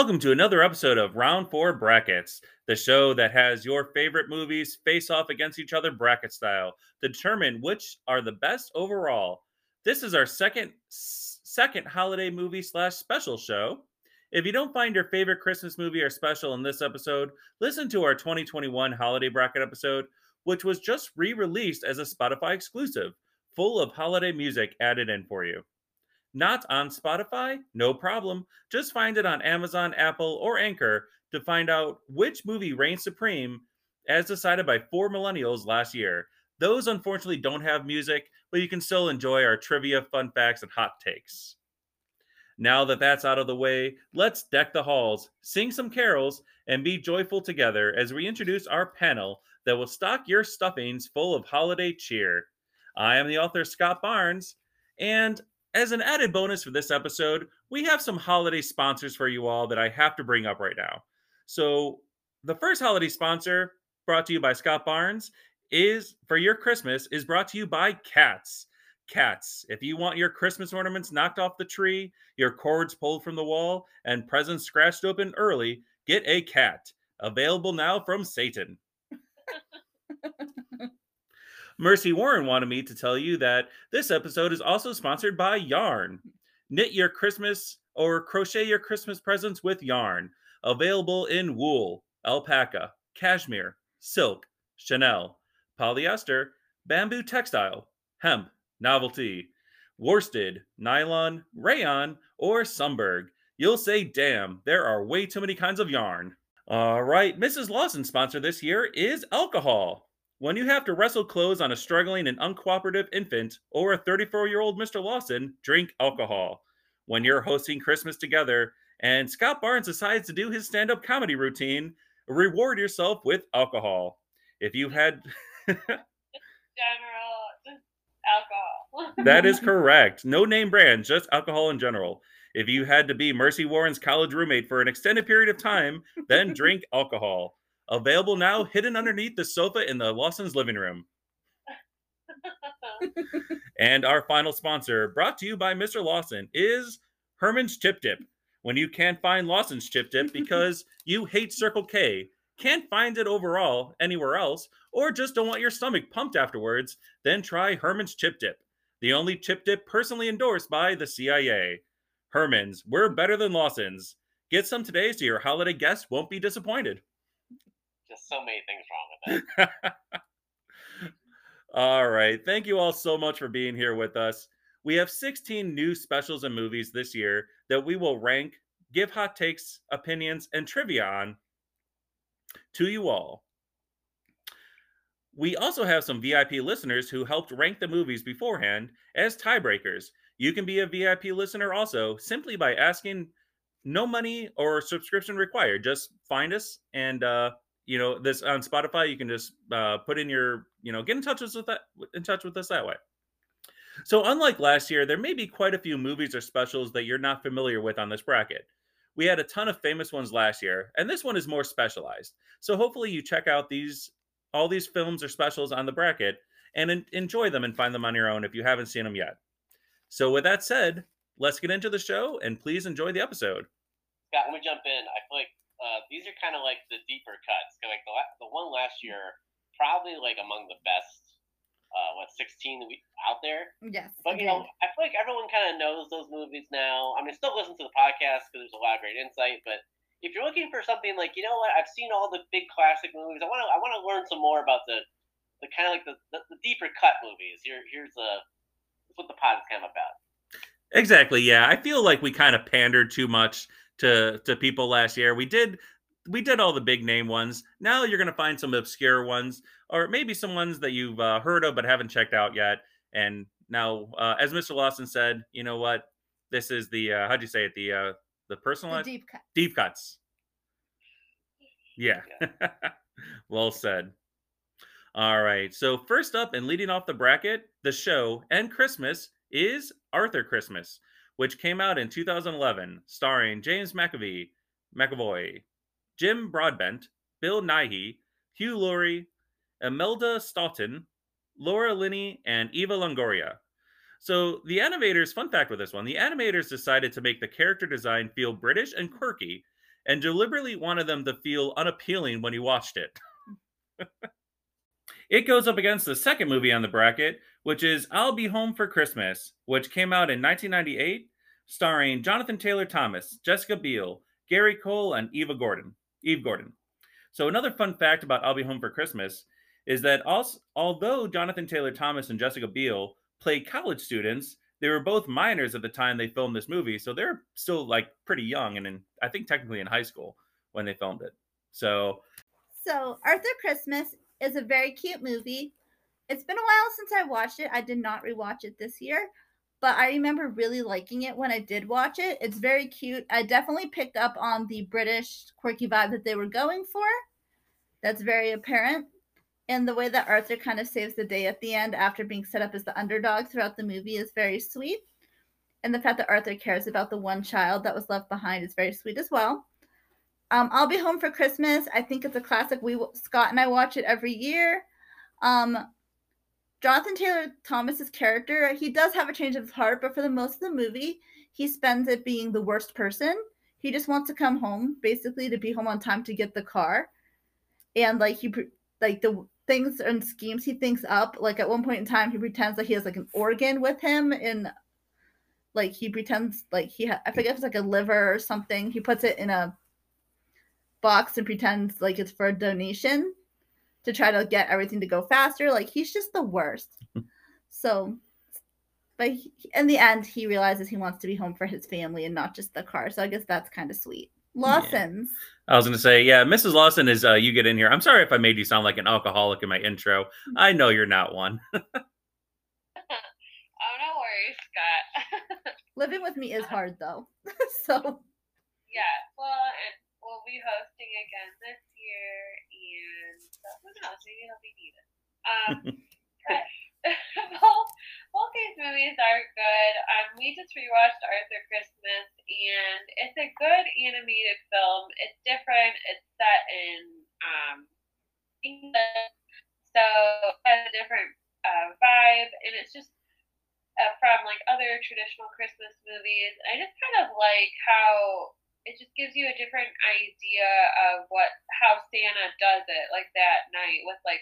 Welcome to another episode of Round 4 Brackets, the show that has your favorite movies face off against each other bracket style to determine which are the best overall. This is our second second holiday movie slash special show. If you don't find your favorite Christmas movie or special in this episode, listen to our 2021 holiday bracket episode, which was just re-released as a Spotify exclusive, full of holiday music added in for you. Not on Spotify? No problem. Just find it on Amazon, Apple, or Anchor to find out which movie reigns supreme as decided by four millennials last year. Those unfortunately don't have music, but you can still enjoy our trivia, fun facts, and hot takes. Now that that's out of the way, let's deck the halls, sing some carols, and be joyful together as we introduce our panel that will stock your stuffings full of holiday cheer. I am the author Scott Barnes, and as an added bonus for this episode, we have some holiday sponsors for you all that I have to bring up right now. So, the first holiday sponsor brought to you by Scott Barnes is for your Christmas is brought to you by Cats. Cats. If you want your Christmas ornaments knocked off the tree, your cords pulled from the wall, and presents scratched open early, get a cat. Available now from Satan. Mercy Warren wanted me to tell you that this episode is also sponsored by Yarn. Knit your Christmas or crochet your Christmas presents with yarn. Available in wool, alpaca, cashmere, silk, chenille, polyester, bamboo textile, hemp, novelty, worsted, nylon, rayon, or Sunberg. You'll say, damn, there are way too many kinds of yarn. All right, Mrs. Lawson's sponsor this year is alcohol. When you have to wrestle clothes on a struggling and uncooperative infant or a 34 year old Mr. Lawson, drink alcohol. When you're hosting Christmas together and Scott Barnes decides to do his stand up comedy routine, reward yourself with alcohol. If you had. General, just alcohol. that is correct. No name brand, just alcohol in general. If you had to be Mercy Warren's college roommate for an extended period of time, then drink alcohol. Available now, hidden underneath the sofa in the Lawson's living room. and our final sponsor, brought to you by Mr. Lawson, is Herman's Chip Dip. When you can't find Lawson's Chip Dip because you hate Circle K, can't find it overall anywhere else, or just don't want your stomach pumped afterwards, then try Herman's Chip Dip, the only chip dip personally endorsed by the CIA. Herman's, we're better than Lawson's. Get some today so your holiday guests won't be disappointed just so many things wrong with that. all right. Thank you all so much for being here with us. We have 16 new specials and movies this year that we will rank, give hot takes, opinions, and trivia on to you all. We also have some VIP listeners who helped rank the movies beforehand as tiebreakers. You can be a VIP listener also simply by asking no money or subscription required. Just find us and uh, you know this on spotify you can just uh, put in your you know get in touch with us that in touch with us that way. So unlike last year there may be quite a few movies or specials that you're not familiar with on this bracket. We had a ton of famous ones last year and this one is more specialized. So hopefully you check out these all these films or specials on the bracket and en- enjoy them and find them on your own if you haven't seen them yet. So with that said let's get into the show and please enjoy the episode. Yeah let me jump in. I feel like uh, these are kind of like the deeper cuts. Like the the one last year, probably like among the best. Uh, what sixteen out there? Yes. But you know, I feel like everyone kind of knows those movies now. I mean, still listen to the podcast because there's a lot of great insight. But if you're looking for something like, you know what, I've seen all the big classic movies. I want to I want to learn some more about the the kind of like the, the, the deeper cut movies. Here here's a that's what the pod is kind of about. Exactly. Yeah, I feel like we kind of pandered too much to to people last year. We did we did all the big name ones. Now you're going to find some obscure ones, or maybe some ones that you've uh, heard of but haven't checked out yet. And now, uh, as Mr. Lawson said, you know what? This is the uh, how'd you say it? The uh, the personal the deep cut. deep cuts. Yeah. well said. All right. So first up and leading off the bracket, the show and Christmas is Arthur Christmas which came out in 2011, starring James McAvee, McAvoy, Jim Broadbent, Bill Nighy, Hugh Laurie, Imelda Staunton, Laura Linney, and Eva Longoria. So the animators, fun fact with this one, the animators decided to make the character design feel British and quirky, and deliberately wanted them to feel unappealing when you watched it. it goes up against the second movie on the bracket, which is I'll Be Home for Christmas, which came out in 1998, starring Jonathan Taylor Thomas, Jessica Biel, Gary Cole, and Eva Gordon. Eve Gordon. So another fun fact about I'll Be Home for Christmas is that also, although Jonathan Taylor Thomas and Jessica Biel played college students, they were both minors at the time they filmed this movie, so they're still like pretty young and in, I think technically in high school when they filmed it. So, so Arthur Christmas is a very cute movie. It's been a while since I watched it. I did not rewatch it this year, but I remember really liking it when I did watch it. It's very cute. I definitely picked up on the British quirky vibe that they were going for. That's very apparent. And the way that Arthur kind of saves the day at the end after being set up as the underdog throughout the movie is very sweet. And the fact that Arthur cares about the one child that was left behind is very sweet as well. Um, I'll be home for Christmas. I think it's a classic. We Scott and I watch it every year. Um, Jonathan Taylor Thomas's character, he does have a change of heart, but for the most of the movie, he spends it being the worst person. He just wants to come home, basically, to be home on time to get the car, and like he, like the things and schemes he thinks up. Like at one point in time, he pretends that he has like an organ with him, and like he pretends like he, ha- I forget if it's like a liver or something. He puts it in a box and pretends like it's for a donation to try to get everything to go faster. Like he's just the worst. so, but he, in the end, he realizes he wants to be home for his family and not just the car. So I guess that's kind of sweet. Lawson's. Yeah. I was going to say, yeah, Mrs. Lawson is uh, you get in here. I'm sorry if I made you sound like an alcoholic in my intro. I know you're not one. oh, no worries, Scott. Living with me is hard though. so. Yeah, well, and we'll be hosting again this year, and who knows? Maybe it'll be needed. Um, both, both these movies are good. Um, we just rewatched Arthur Christmas, and it's a good animated film. It's different. It's set in um, England, so it has a different uh, vibe, and it's just uh, from like other traditional Christmas movies. I just kind of like how it just gives you a different idea of what how Santa does it like that night with like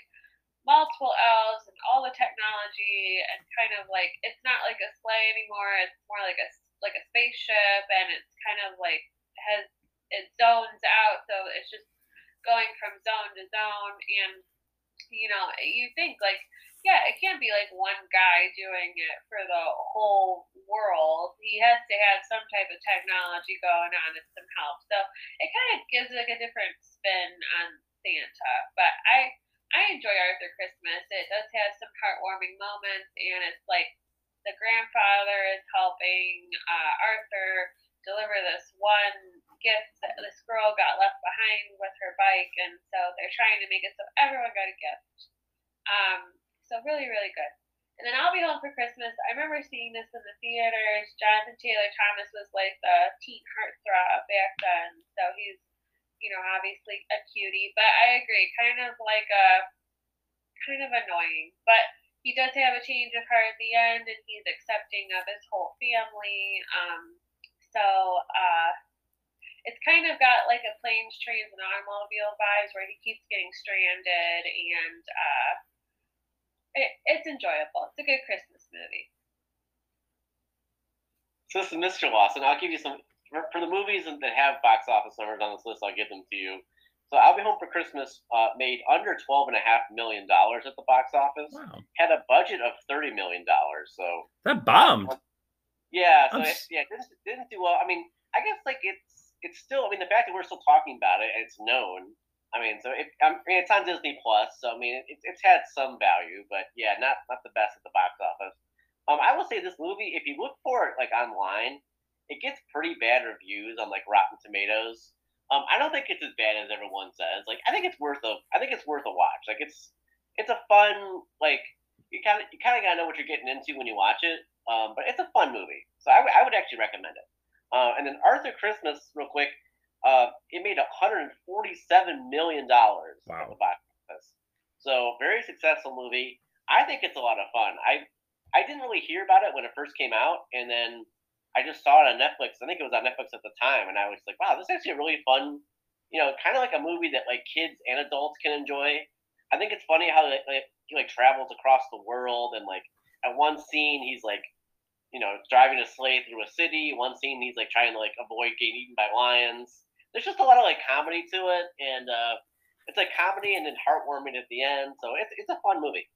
multiple elves and all the technology and kind of like it's not like a sleigh anymore it's more like a like a spaceship and it's kind of like has it zones out so it's just going from zone to zone and you know you think like yeah, it can't be like one guy doing it for the whole world. He has to have some type of technology going on and some help. So it kind of gives like a different spin on Santa. But I I enjoy Arthur Christmas. It does have some heartwarming moments, and it's like the grandfather is helping uh, Arthur deliver this one gift that this girl got left behind with her bike, and so they're trying to make it so everyone got a gift. Um, so really, really good. And then I'll Be Home for Christmas. I remember seeing this in the theaters. Jonathan Taylor Thomas was like the teen heartthrob back then. So he's, you know, obviously a cutie. But I agree, kind of like a, kind of annoying. But he does have a change of heart at the end, and he's accepting of his whole family. Um, so uh, it's kind of got like a planes, trains, and automobile vibes where he keeps getting stranded and. Uh, it, it's enjoyable. It's a good Christmas movie. So this is Mr. Lawson. I'll give you some for, for, the movies that have box office numbers on this list. I'll give them to you. So I'll Be Home for Christmas uh, made under twelve and a half million dollars at the box office. Wow. Had a budget of thirty million dollars. So that bombed. Yeah. So it, yeah, it didn't, didn't do well. I mean, I guess like it's it's still. I mean, the fact that we're still talking about it it's known I mean, so it, I mean, it's on Disney Plus, so I mean, it, it's had some value, but yeah, not not the best at the box office. Um, I will say this movie, if you look for it like online, it gets pretty bad reviews on like Rotten Tomatoes. Um, I don't think it's as bad as everyone says. Like, I think it's worth a, I think it's worth a watch. Like, it's it's a fun like you kind of you kind of gotta know what you're getting into when you watch it. Um, but it's a fun movie, so I, w- I would actually recommend it. Uh, and then Arthur Christmas, real quick. Uh, it made 147 million dollars wow. at the box office. So very successful movie. I think it's a lot of fun. I I didn't really hear about it when it first came out, and then I just saw it on Netflix. I think it was on Netflix at the time, and I was like, wow, this is actually a really fun, you know, kind of like a movie that like kids and adults can enjoy. I think it's funny how like, he like travels across the world, and like at one scene he's like, you know, driving a sleigh through a city. One scene he's like trying to like avoid getting eaten by lions. There's just a lot of like comedy to it, and uh, it's like comedy and then heartwarming at the end. So it's it's a fun movie.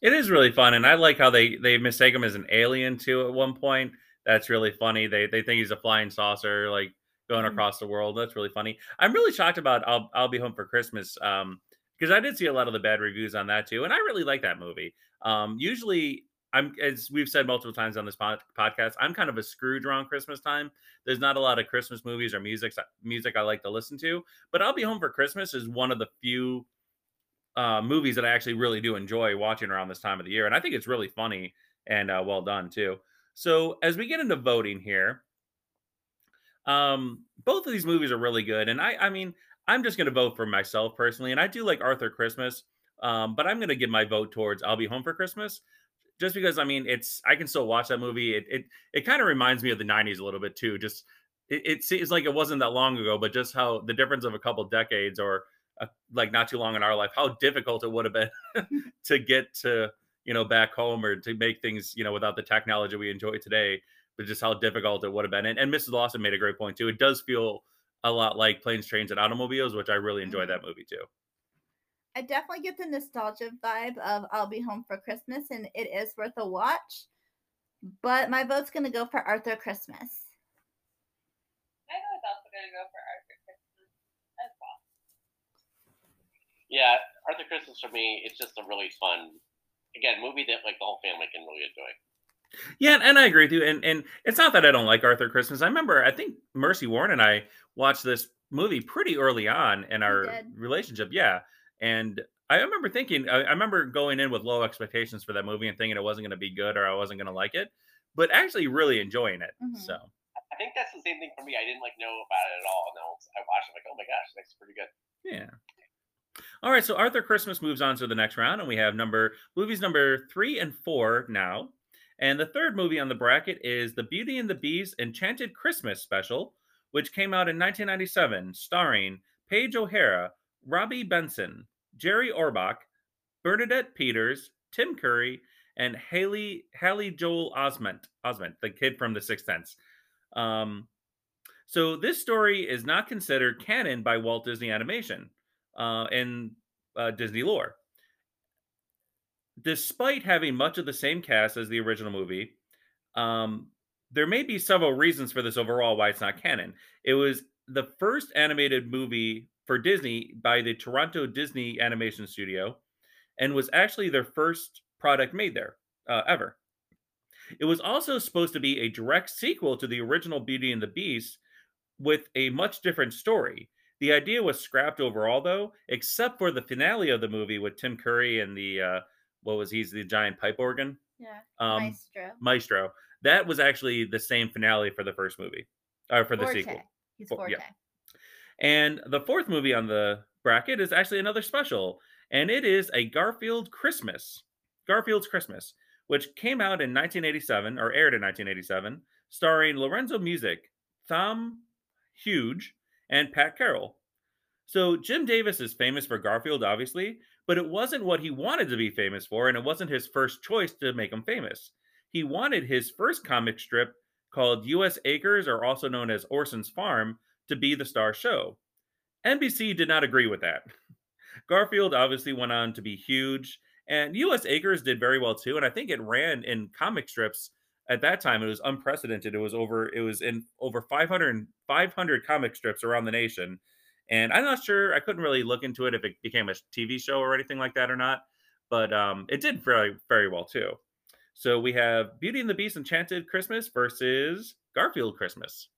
It is really fun, and I like how they they mistake him as an alien too. At one point, that's really funny. They they think he's a flying saucer, like going Mhm. across the world. That's really funny. I'm really shocked about I'll I'll be home for Christmas. Um, because I did see a lot of the bad reviews on that too, and I really like that movie. Um, usually I'm as we've said multiple times on this pod, podcast, I'm kind of a Scrooge around Christmas time. There's not a lot of Christmas movies or music music I like to listen to, but I'll be home for Christmas is one of the few uh, movies that I actually really do enjoy watching around this time of the year, and I think it's really funny and uh, well done too. So as we get into voting here, um, both of these movies are really good, and I, I mean, I'm just going to vote for myself personally, and I do like Arthur Christmas, um, but I'm going to give my vote towards I'll Be Home for Christmas, just because I mean, it's I can still watch that movie. It it it kind of reminds me of the '90s a little bit too. Just it, it seems like it wasn't that long ago, but just how the difference of a couple decades or uh, like not too long in our life, how difficult it would have been to get to you know back home or to make things you know without the technology we enjoy today but just how difficult it would have been and, and mrs lawson made a great point too it does feel a lot like planes trains and automobiles which i really enjoy Mhm. that movie too I definitely get the nostalgia vibe of I'll be home for Christmas, and it is worth a watch. But my vote's gonna go for Arthur Christmas. I was also going to go for Arthur Christmas as well. Yeah, Arthur Christmas for me, it's just a really fun, again, movie that like the whole family can really enjoy. yeah and i agree with you and and it's not that i don't like arthur christmas i remember i think mercy warren and i watched this movie pretty early on in our relationship yeah and I remember thinking, I, I remember going in with low expectations for that movie and thinking it wasn't going to be good or I wasn't going to like it, but actually really enjoying it. Mhm. So, I think that's the same thing for me. I didn't like know about it at all. And now I watched it, like, oh my gosh, that's pretty good. Yeah. All right, so Arthur Christmas moves on to the next round, and we have number movies number three and four now. And the third movie on the bracket is The Beauty and the Beast Enchanted Christmas Special, which came out in 1997, starring Paige O'Hara, Robby Benson, Jerry Orbach, Bernadette Peters, Tim Curry, and Haley Haley Joel Osment, Osment, the kid from The Sixth Sense. Um, so this story is not considered canon by Walt Disney Animation uh, in uh, Disney lore. Despite having much of the same cast as the original movie, um, there may be several reasons for this overall why it's not canon. It was the first animated movie for Disney by the Toronto Disney Animation Studio and was actually their first product made there uh, ever. It was also supposed to be a direct sequel to the original Beauty and the Beast with a much different story. The idea was scrapped overall, though, except for the finale of the movie with Tim Curry and the uh, what was he's the giant pipe organ Yeah. um, Maestro. Maestro. That was actually the same finale for the first movie, or for the sequel. He's Forte. yeah. And the fourth movie on the bracket is actually another special, and it is a Garfield Christmas. Garfield's Christmas, which came out in 1987 or aired in 1987, starring Lorenzo Music, Thom Huge, and Pat Carroll. So Jim Davis is famous for Garfield, obviously, but it wasn't what he wanted to be famous for, and it wasn't his first choice to make him famous. He wanted his first comic strip called U.S. Acres, or also known as Orson's Farm, to be the star show. NBC did not agree with that. Garfield obviously went on to be huge, and U.S. Acres did very well too. And I think it ran in comic strips at that time. It was unprecedented. It was over. It was in over 500, 500 comic strips around the nation. And I'm not sure. I couldn't really look into it if it became a TV show or anything like that or not. But um, it did very very well too. So we have Beauty and the Beast Enchanted Christmas versus Garfield Christmas.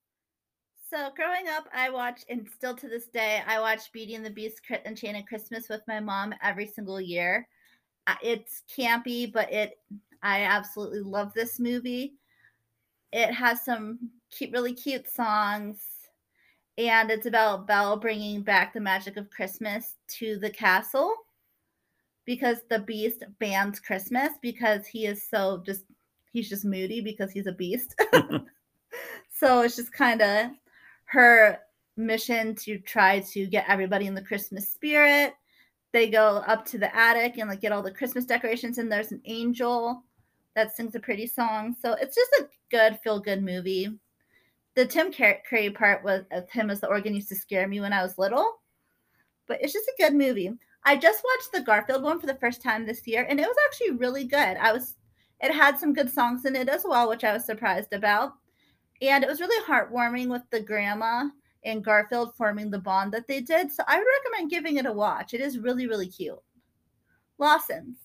So growing up, I watched, and still to this day, I watch Beauty and the Beast Cri- Enchanted Christmas with my mom every single year. It's campy, but it I absolutely love this movie. It has some cute, really cute songs, and it's about Belle bringing back the magic of Christmas to the castle because the Beast bans Christmas because he is so just he's just moody because he's a beast. So it's just kind of her mission to try to get everybody in the Christmas spirit. They go up to the attic and like get all the Christmas decorations, and there's an angel that sings a pretty song. So it's just a good feel good movie. The Tim Curry part was of him as the organ used to scare me when I was little, but it's just a good movie. I just watched the Garfield one for the first time this year, and it was actually really good. I was, it had some good songs in it as well, which I was surprised about, and it was really heartwarming with the grandma and Garfield forming the bond that they did. So I would recommend giving it a watch. It is really, really cute. Lawson's.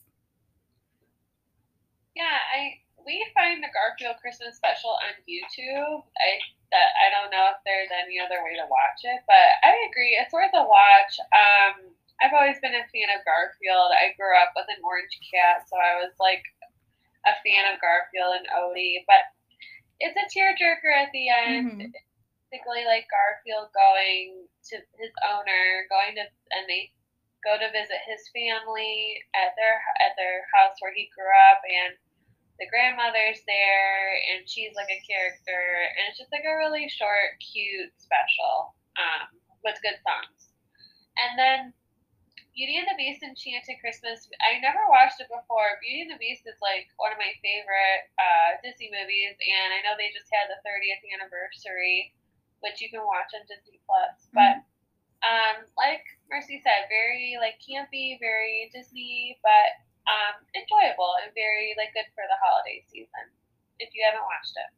Yeah, I we find the Garfield Christmas special on YouTube. I that I don't know if there's any other way to watch it, but I agree, it's worth a watch. Um, I've always been a fan of Garfield. I grew up with an orange cat, so I was like a fan of Garfield and Odie. But it's a tearjerker at the end. Mm-hmm. Basically, like Garfield going to his owner, going to, and they go to visit his family at their at their house where he grew up, and the grandmother's there and she's like a character and it's just like a really short, cute special um, with good songs. And then Beauty and the Beast Enchanted Christmas, I never watched it before. Beauty and the Beast is like one of my favorite uh, Disney movies, and I know they just had the 30th anniversary, which you can watch on Disney Plus. Mm-hmm. But um, like Mercy said, very like campy, very Disney, but um, enjoyable and very like good for the holiday season if you haven't watched it.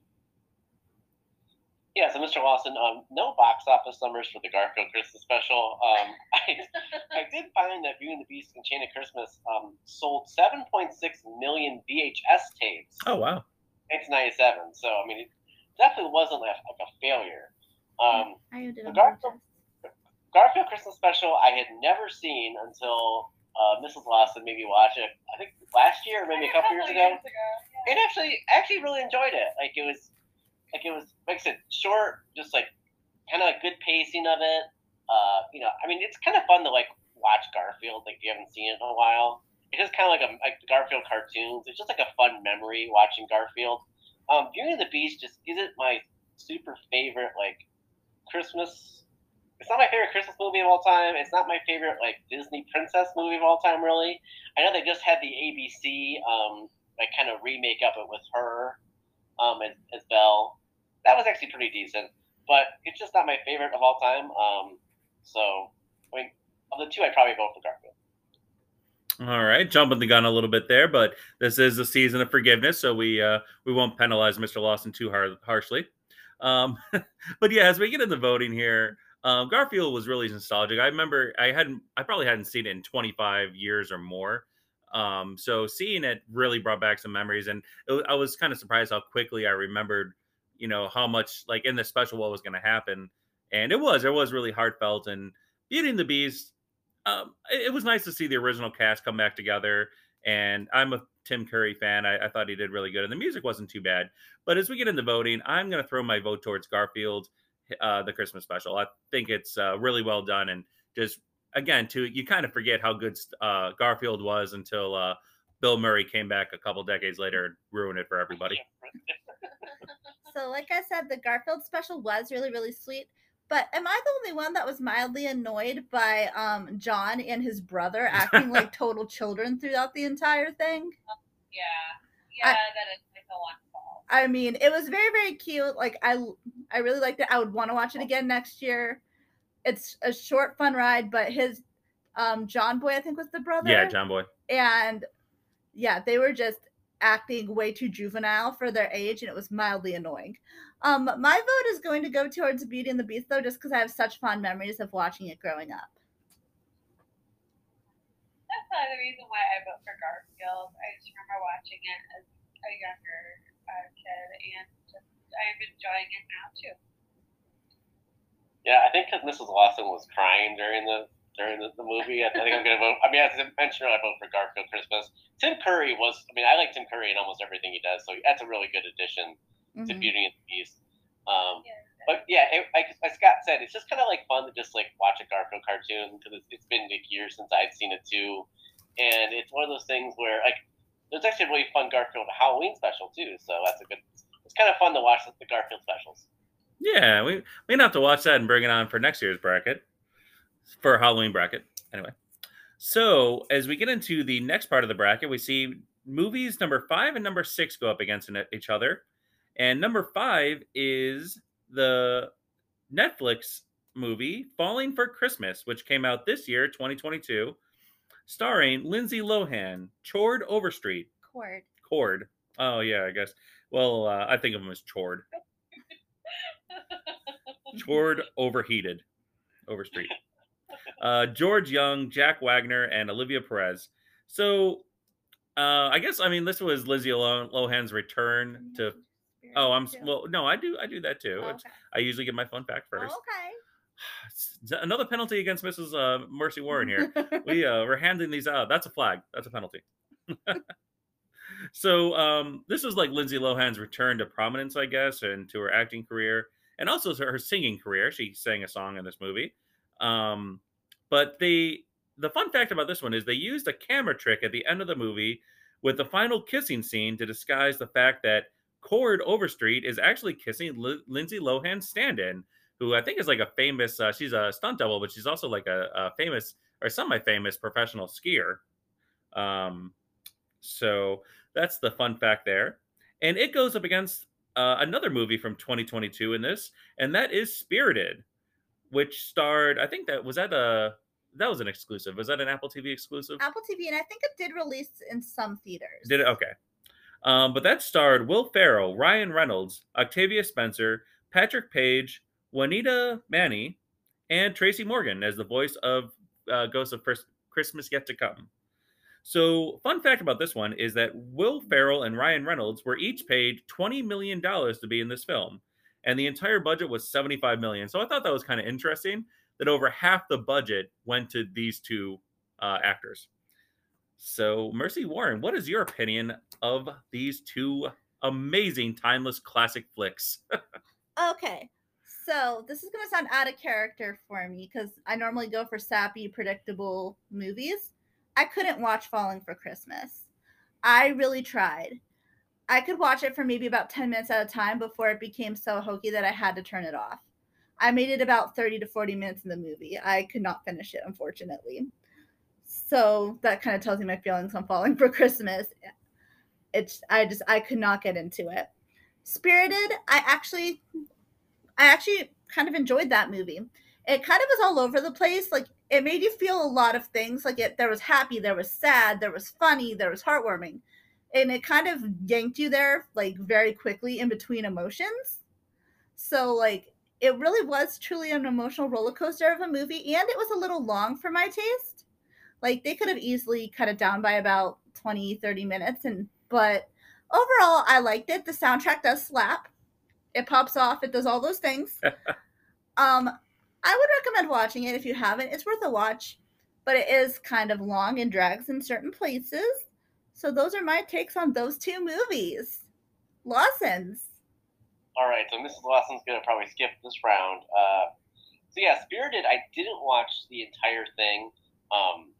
Yeah, so Mr. Lawson, um, no box office numbers for the Garfield Christmas special. Um, I, I did find that Beauty and the Beast Enchanted Christmas um, sold 7.6 million VHS tapes. Oh, wow. 1997. So, I mean, it definitely wasn't like, like a failure. Um, the Garfield, Garfield Christmas special I had never seen until uh, Mrs. Lawson made me watch it. I think last year or maybe a couple, years, ago. Years ago yeah. And actually, actually really enjoyed it. Like it was, like it was, like I said, short, just like kind of a good pacing of it. Uh, you know, I mean, it's kind of fun to like watch Garfield. Like if you haven't seen it in a while, it's just kind of like a like the Garfield cartoons. It's just like a fun memory watching Garfield. Um, Beauty and the Beast just isn't my super favorite like Christmas it's not my favorite Christmas movie of all time. It's not my favorite like Disney princess movie of all time, really. I know they just had the ABC um, like kind of remake of it with her um, as, as. That was actually pretty decent, but it's just not my favorite of all time. Um, so, I mean, of the two, I'd probably vote for Garfield. All right, jumping the gun a little bit there, but this is a season of forgiveness, so we uh, we won't penalize Mr. Lawson too hard, harshly. Um, but yeah, as we get into voting here, um, Garfield was really nostalgic. I remember I hadn't, I probably hadn't seen it in 25 years or more. Um, so seeing it really brought back some memories, and it, I was kind of surprised how quickly I remembered, you know, how much like in the special what was going to happen, and it was, it was really heartfelt. And Beauty and the Beast, um, it, it, was nice to see the original cast come back together. And I'm a Tim Curry fan. I, I thought he did really good, and the music wasn't too bad. But as we get into voting, I'm going to throw my vote towards Garfield uh, the Christmas special. I think it's uh, really well done and just again to you kind of forget how good uh, Garfield was until uh, Bill Murray came back a couple decades later and ruined it for everybody. so, like I said, the Garfield special was really really sweet. But am I the only one that was mildly annoyed by um, John and his brother acting like total children throughout the entire thing? Yeah, yeah, I, that is like a one I mean, it was very very cute. Like I I really liked it. I would want to watch it again next year. It's a short fun ride, but his um John Boy I think was the brother. Yeah, John Boy. And yeah, they were just acting way too juvenile for their age and it was mildly annoying. Um my vote is going to go towards Beauty and the Beast though just cuz I have such fond memories of watching it growing up. That's probably the reason why I vote for Garfield. I just remember watching it as a younger uh, kid, and just I'm enjoying it now too. Yeah, I think because Mrs. Lawson was crying during the during the, the movie, I think I'm going to vote. I mean, as I mentioned, I vote for Garfield Christmas. Tim Curry was. I mean, I like Tim Curry in almost everything he does, so that's a really good addition mm-hmm. to Beauty and the Beast. Um, yeah. But yeah, it, like, like Scott said, it's just kind of like fun to just like watch a Garfield cartoon because it's, it's been like years since I'd seen it too, and it's one of those things where like there's actually a really fun Garfield Halloween special too. So that's a good. It's kind of fun to watch the Garfield specials. Yeah, we we have to watch that and bring it on for next year's bracket, for Halloween bracket. Anyway, so as we get into the next part of the bracket, we see movies number five and number six go up against each other, and number five is the Netflix movie Falling for Christmas, which came out this year, 2022, starring Lindsay Lohan, Chord Overstreet. Cord. Cord. Oh yeah, I guess. Well, uh, I think of him as Chord. Chord overheated. Overstreet. Uh, George Young, Jack Wagner, and Olivia Perez. So, uh, I guess I mean this was Lindsay Lohan's return to. Oh, I'm well. No, I do. I do that too. Oh, okay. I usually get my fun fact first. Oh, okay another penalty against Mrs. Uh, Mercy Warren here. we uh, we're handing these out. That's a flag. That's a penalty. so um, this was like Lindsay Lohan's return to prominence, I guess, and to her acting career, and also her singing career. She sang a song in this movie. Um, but they the fun fact about this one is they used a camera trick at the end of the movie with the final kissing scene to disguise the fact that Chord Overstreet is actually kissing L- Lindsay Lohan's stand-in who I think is like a famous. Uh, she's a stunt double, but she's also like a, a famous or semi-famous professional skier. Um, so that's the fun fact there, and it goes up against uh, another movie from 2022 in this, and that is Spirited, which starred. I think that was that a that was an exclusive. Was that an Apple TV exclusive? Apple TV, and I think it did release in some theaters. Did it? Okay. Um, but that starred Will Ferrell, Ryan Reynolds, Octavia Spencer, Patrick Page, Sunita Mani, and Tracy Morgan as the voice of uh, Ghost of Christmas Yet to Come. So, fun fact about this one is that Will Ferrell and Ryan Reynolds were each paid $20 million to be in this film, and the entire budget was 75 million. So, I thought that was kind of interesting that over half the budget went to these two uh, actors. So, Mercy Warren, what is your opinion of these two amazing timeless classic flicks? okay. So this is gonna sound out of character for me because I normally go for sappy, predictable movies. I couldn't watch Falling for Christmas. I really tried. I could watch it for maybe about 10 minutes at a time before it became so hokey that I had to turn it off. I made it about 30 to 40 minutes in the movie. I could not finish it, unfortunately. So that kind of tells you my feelings on Falling for Christmas. It's I just I could not get into it. Spirited, I actually I actually kind of enjoyed that movie. It kind of was all over the place. Like it made you feel a lot of things. Like it, there was happy, there was sad, there was funny, there was heartwarming, and it kind of yanked you there like very quickly in between emotions. So like it really was truly an emotional roller coaster of a movie, and it was a little long for my taste. Like they could have easily cut it down by about 20, 30 minutes, and but overall I liked it. The soundtrack does slap it pops off, it does all those things. um, I would recommend watching it if you haven't. It's worth a watch, but it is kind of long and drags in certain places. So those are my takes on those two movies. Lawson's. All right, so Mrs. Lawson's gonna probably skip this round. Uh, so yeah, Spirited. I didn't watch the entire thing. Um,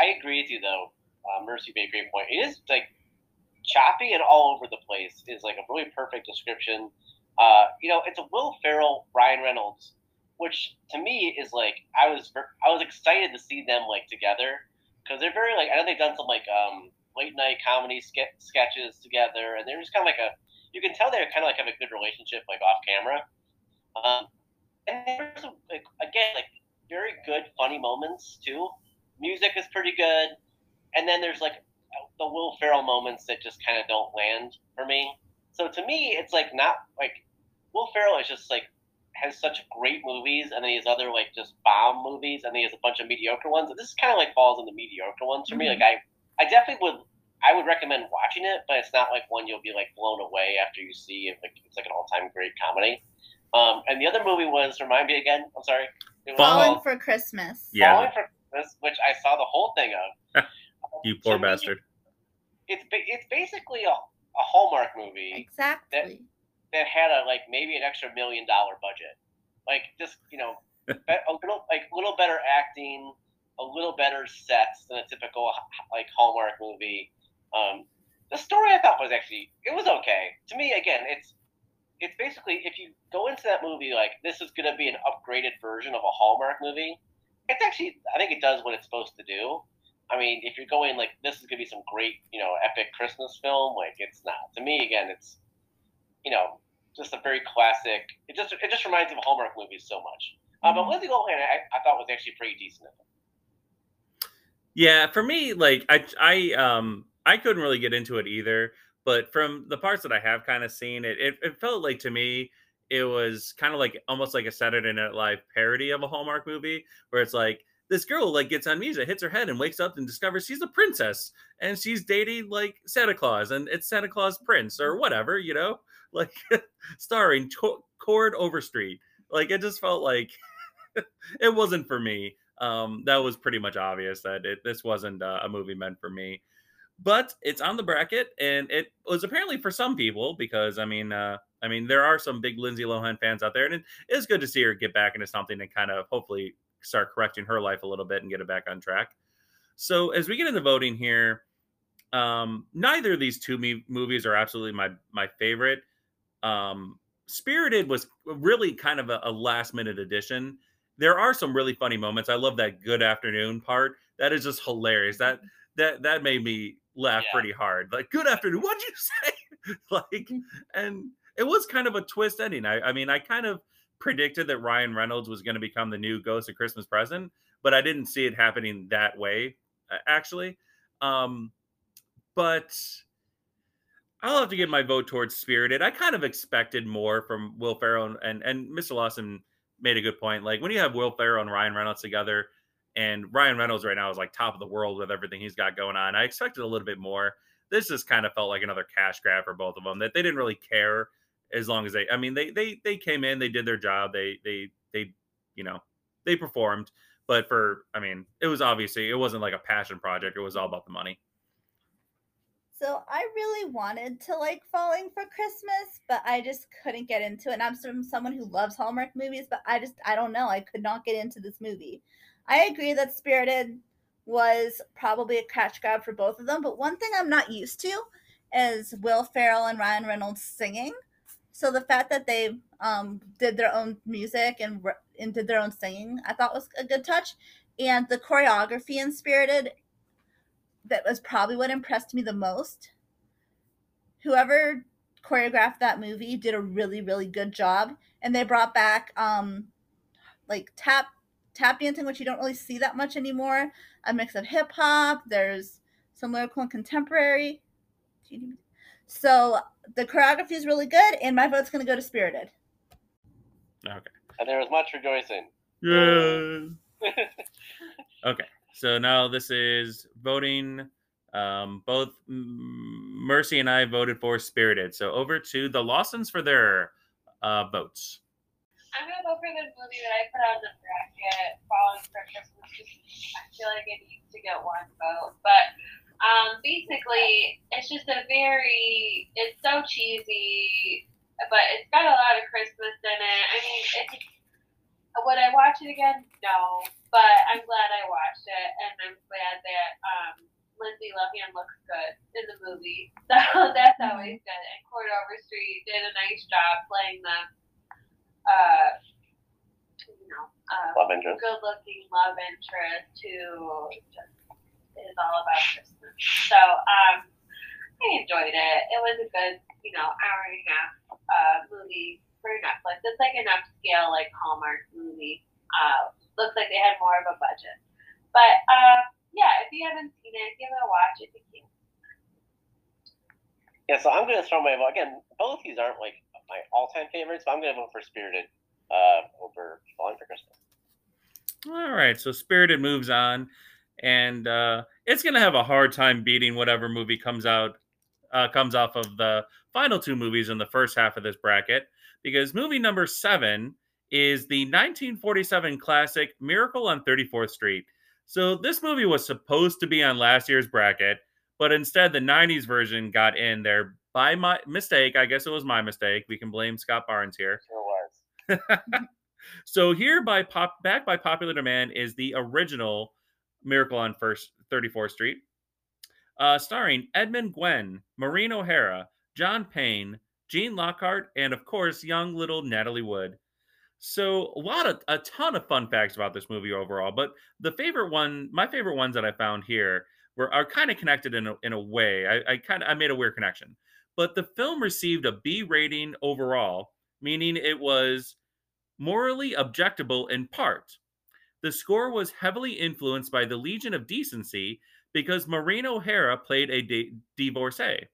I agree with you though. Uh, Mercy made a great point. It is like choppy and all over the place. Is like a really perfect description. Uh, you know, it's a Will Ferrell, Ryan Reynolds, which to me is like I was I was excited to see them like together because they're very like I know they've done some like um, late night comedy ske- sketches together, and they're just kind of like a you can tell they're kind of like have a good relationship like off camera. Um, and there's like again like very good funny moments too. Music is pretty good, and then there's like the Will Ferrell moments that just kind of don't land for me. So to me, it's like not like Will Ferrell is just like has such great movies, and then he has other like just bomb movies, and then he has a bunch of mediocre ones. This kind of like falls in the mediocre ones for mm-hmm. me. Like I, I definitely would, I would recommend watching it, but it's not like one you'll be like blown away after you see it. Like it's like an all time great comedy. Um, and the other movie was remind me again. I'm sorry. Falling for Christmas. Yeah. Falling for Christmas, which I saw the whole thing of. you poor bastard. Me, it's it's basically a, a Hallmark movie. Exactly. That, that had a like maybe an extra million dollar budget, like just you know a little like a little better acting, a little better sets than a typical like Hallmark movie. Um, the story I thought was actually it was okay to me. Again, it's it's basically if you go into that movie like this is going to be an upgraded version of a Hallmark movie, it's actually I think it does what it's supposed to do. I mean, if you're going like this is going to be some great you know epic Christmas film, like it's not. To me, again, it's you know just a very classic. It just it just reminds me of Hallmark movies so much. Uh, but Lindsay Lohan, I, I thought was actually pretty decent. Yeah, for me, like I, I, um, I couldn't really get into it either. But from the parts that I have kind of seen, it, it, it felt like to me, it was kind of like almost like a Saturday Night Live parody of a Hallmark movie, where it's like this girl like gets on music, hits her head, and wakes up and discovers she's a princess, and she's dating like Santa Claus, and it's Santa Claus Prince or whatever, you know, like starring to- Chord Overstreet. Like it just felt like it wasn't for me. Um, that was pretty much obvious that it, this wasn't uh, a movie meant for me. But it's on the bracket, and it was apparently for some people because I mean, uh, I mean, there are some big Lindsay Lohan fans out there, and it is good to see her get back into something and kind of hopefully start correcting her life a little bit and get it back on track. So as we get into voting here, um, neither of these two me- movies are absolutely my my favorite. Um, Spirited was really kind of a, a last minute addition. There are some really funny moments. I love that good afternoon part. That is just hilarious. That that that made me laugh Yeah. pretty hard. Like, good afternoon. What'd you say? like, and it was kind of a twist ending. I, I mean, I kind of predicted that Ryan Reynolds was going to become the new Ghost of Christmas Present, but I didn't see it happening that way, actually. Um, but I'll have to give my vote towards Spirited. I kind of expected more from Will Ferrell and, and, and Mr. Lawson made a good point. Like when you have Will Ferrell and Ryan Reynolds together, and Ryan Reynolds right now is like top of the world with everything he's got going on. I expected a little bit more. This just kind of felt like another cash grab for both of them. That they didn't really care as long as they. I mean, they they they came in, they did their job, they they they you know they performed. But for I mean, it was obviously it wasn't like a passion project. It was all about the money. So I really wanted to like Falling for Christmas, but I just couldn't get into it. And I'm from someone who loves Hallmark movies, but I just I don't know. I could not get into this movie. I agree that Spirited was probably a catch grab for both of them, but one thing I'm not used to is Will Ferrell and Ryan Reynolds singing. So the fact that they um, did their own music and, and did their own singing, I thought was a good touch. And the choreography in Spirited that was probably what impressed me the most. Whoever choreographed that movie did a really really good job and they brought back um like tap tap dancing which you don't really see that much anymore a mix of hip hop there's some lyrical and contemporary so the choreography is really good and my vote's going to go to spirited Okay. And there was much rejoicing. Yeah. okay. So now this is voting. Um, both Mercy and I voted for Spirited. So over to the Lawsons for their uh, votes. I'm gonna go for the movie that I put on the bracket, Falling for Christmas. I feel like it needs to get one vote, but um, basically, it's just a very, it's so cheesy, but it's got a lot of Christmas in it. I mean, it's. Would I watch it again? No, but I'm glad I watched it, and I'm glad that um, Lindsay Lohan looks good in the movie. So that's always good. And Chord Overstreet did a nice job playing the, uh, you know, uh, Love interest. good-looking love interest who just is all about Christmas. So um, I enjoyed it. It was a good, you know, hour and a half uh, movie for Netflix. It's like an upscale, like Hallmark movie. Uh, looks like they had more of a budget. But uh, yeah, if you haven't seen it, give it a watch if you can. Yeah, so I'm going to throw my vote. Again, both of these aren't like my all time favorites, but I'm going to vote for Spirited uh, over Falling for Christmas. All right. So Spirited moves on, and uh, it's going to have a hard time beating whatever movie comes out uh, comes off of the final two movies in the first half of this bracket, because movie number seven is the 1947 classic Miracle on 34th Street. So this movie was supposed to be on last year's bracket, but instead the 90s version got in there by my mistake. I guess it was my mistake. We can blame Scott Barnes here. Sure was. so here by pop back by popular demand is the original Miracle on First 34th Street, uh, starring Edmund Gwenn, Maureen O'Hara, John Payne, Gene Lockhart, and of course, young little Natalie Wood. So a lot of a ton of fun facts about this movie overall, but the favorite one, my favorite ones that I found here were are kind of connected in a, in a way. I, I kind of I made a weird connection, but the film received a B rating overall, meaning it was morally objectable in part. The score was heavily influenced by the Legion of Decency because Maureen O'Hara played a di- divorcee.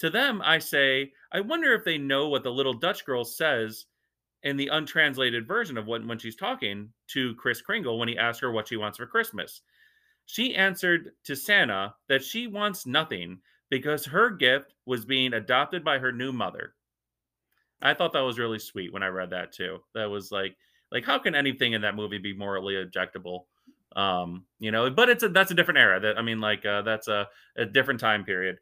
To them, I say, I wonder if they know what the little Dutch girl says in the untranslated version of what when she's talking to Chris Kringle when he asks her what she wants for Christmas. She answered to Santa that she wants nothing because her gift was being adopted by her new mother. I thought that was really sweet when I read that too. That was like like how can anything in that movie be morally objectable? Um, you know, but it's a that's a different era. That I mean, like uh, that's a, a different time period.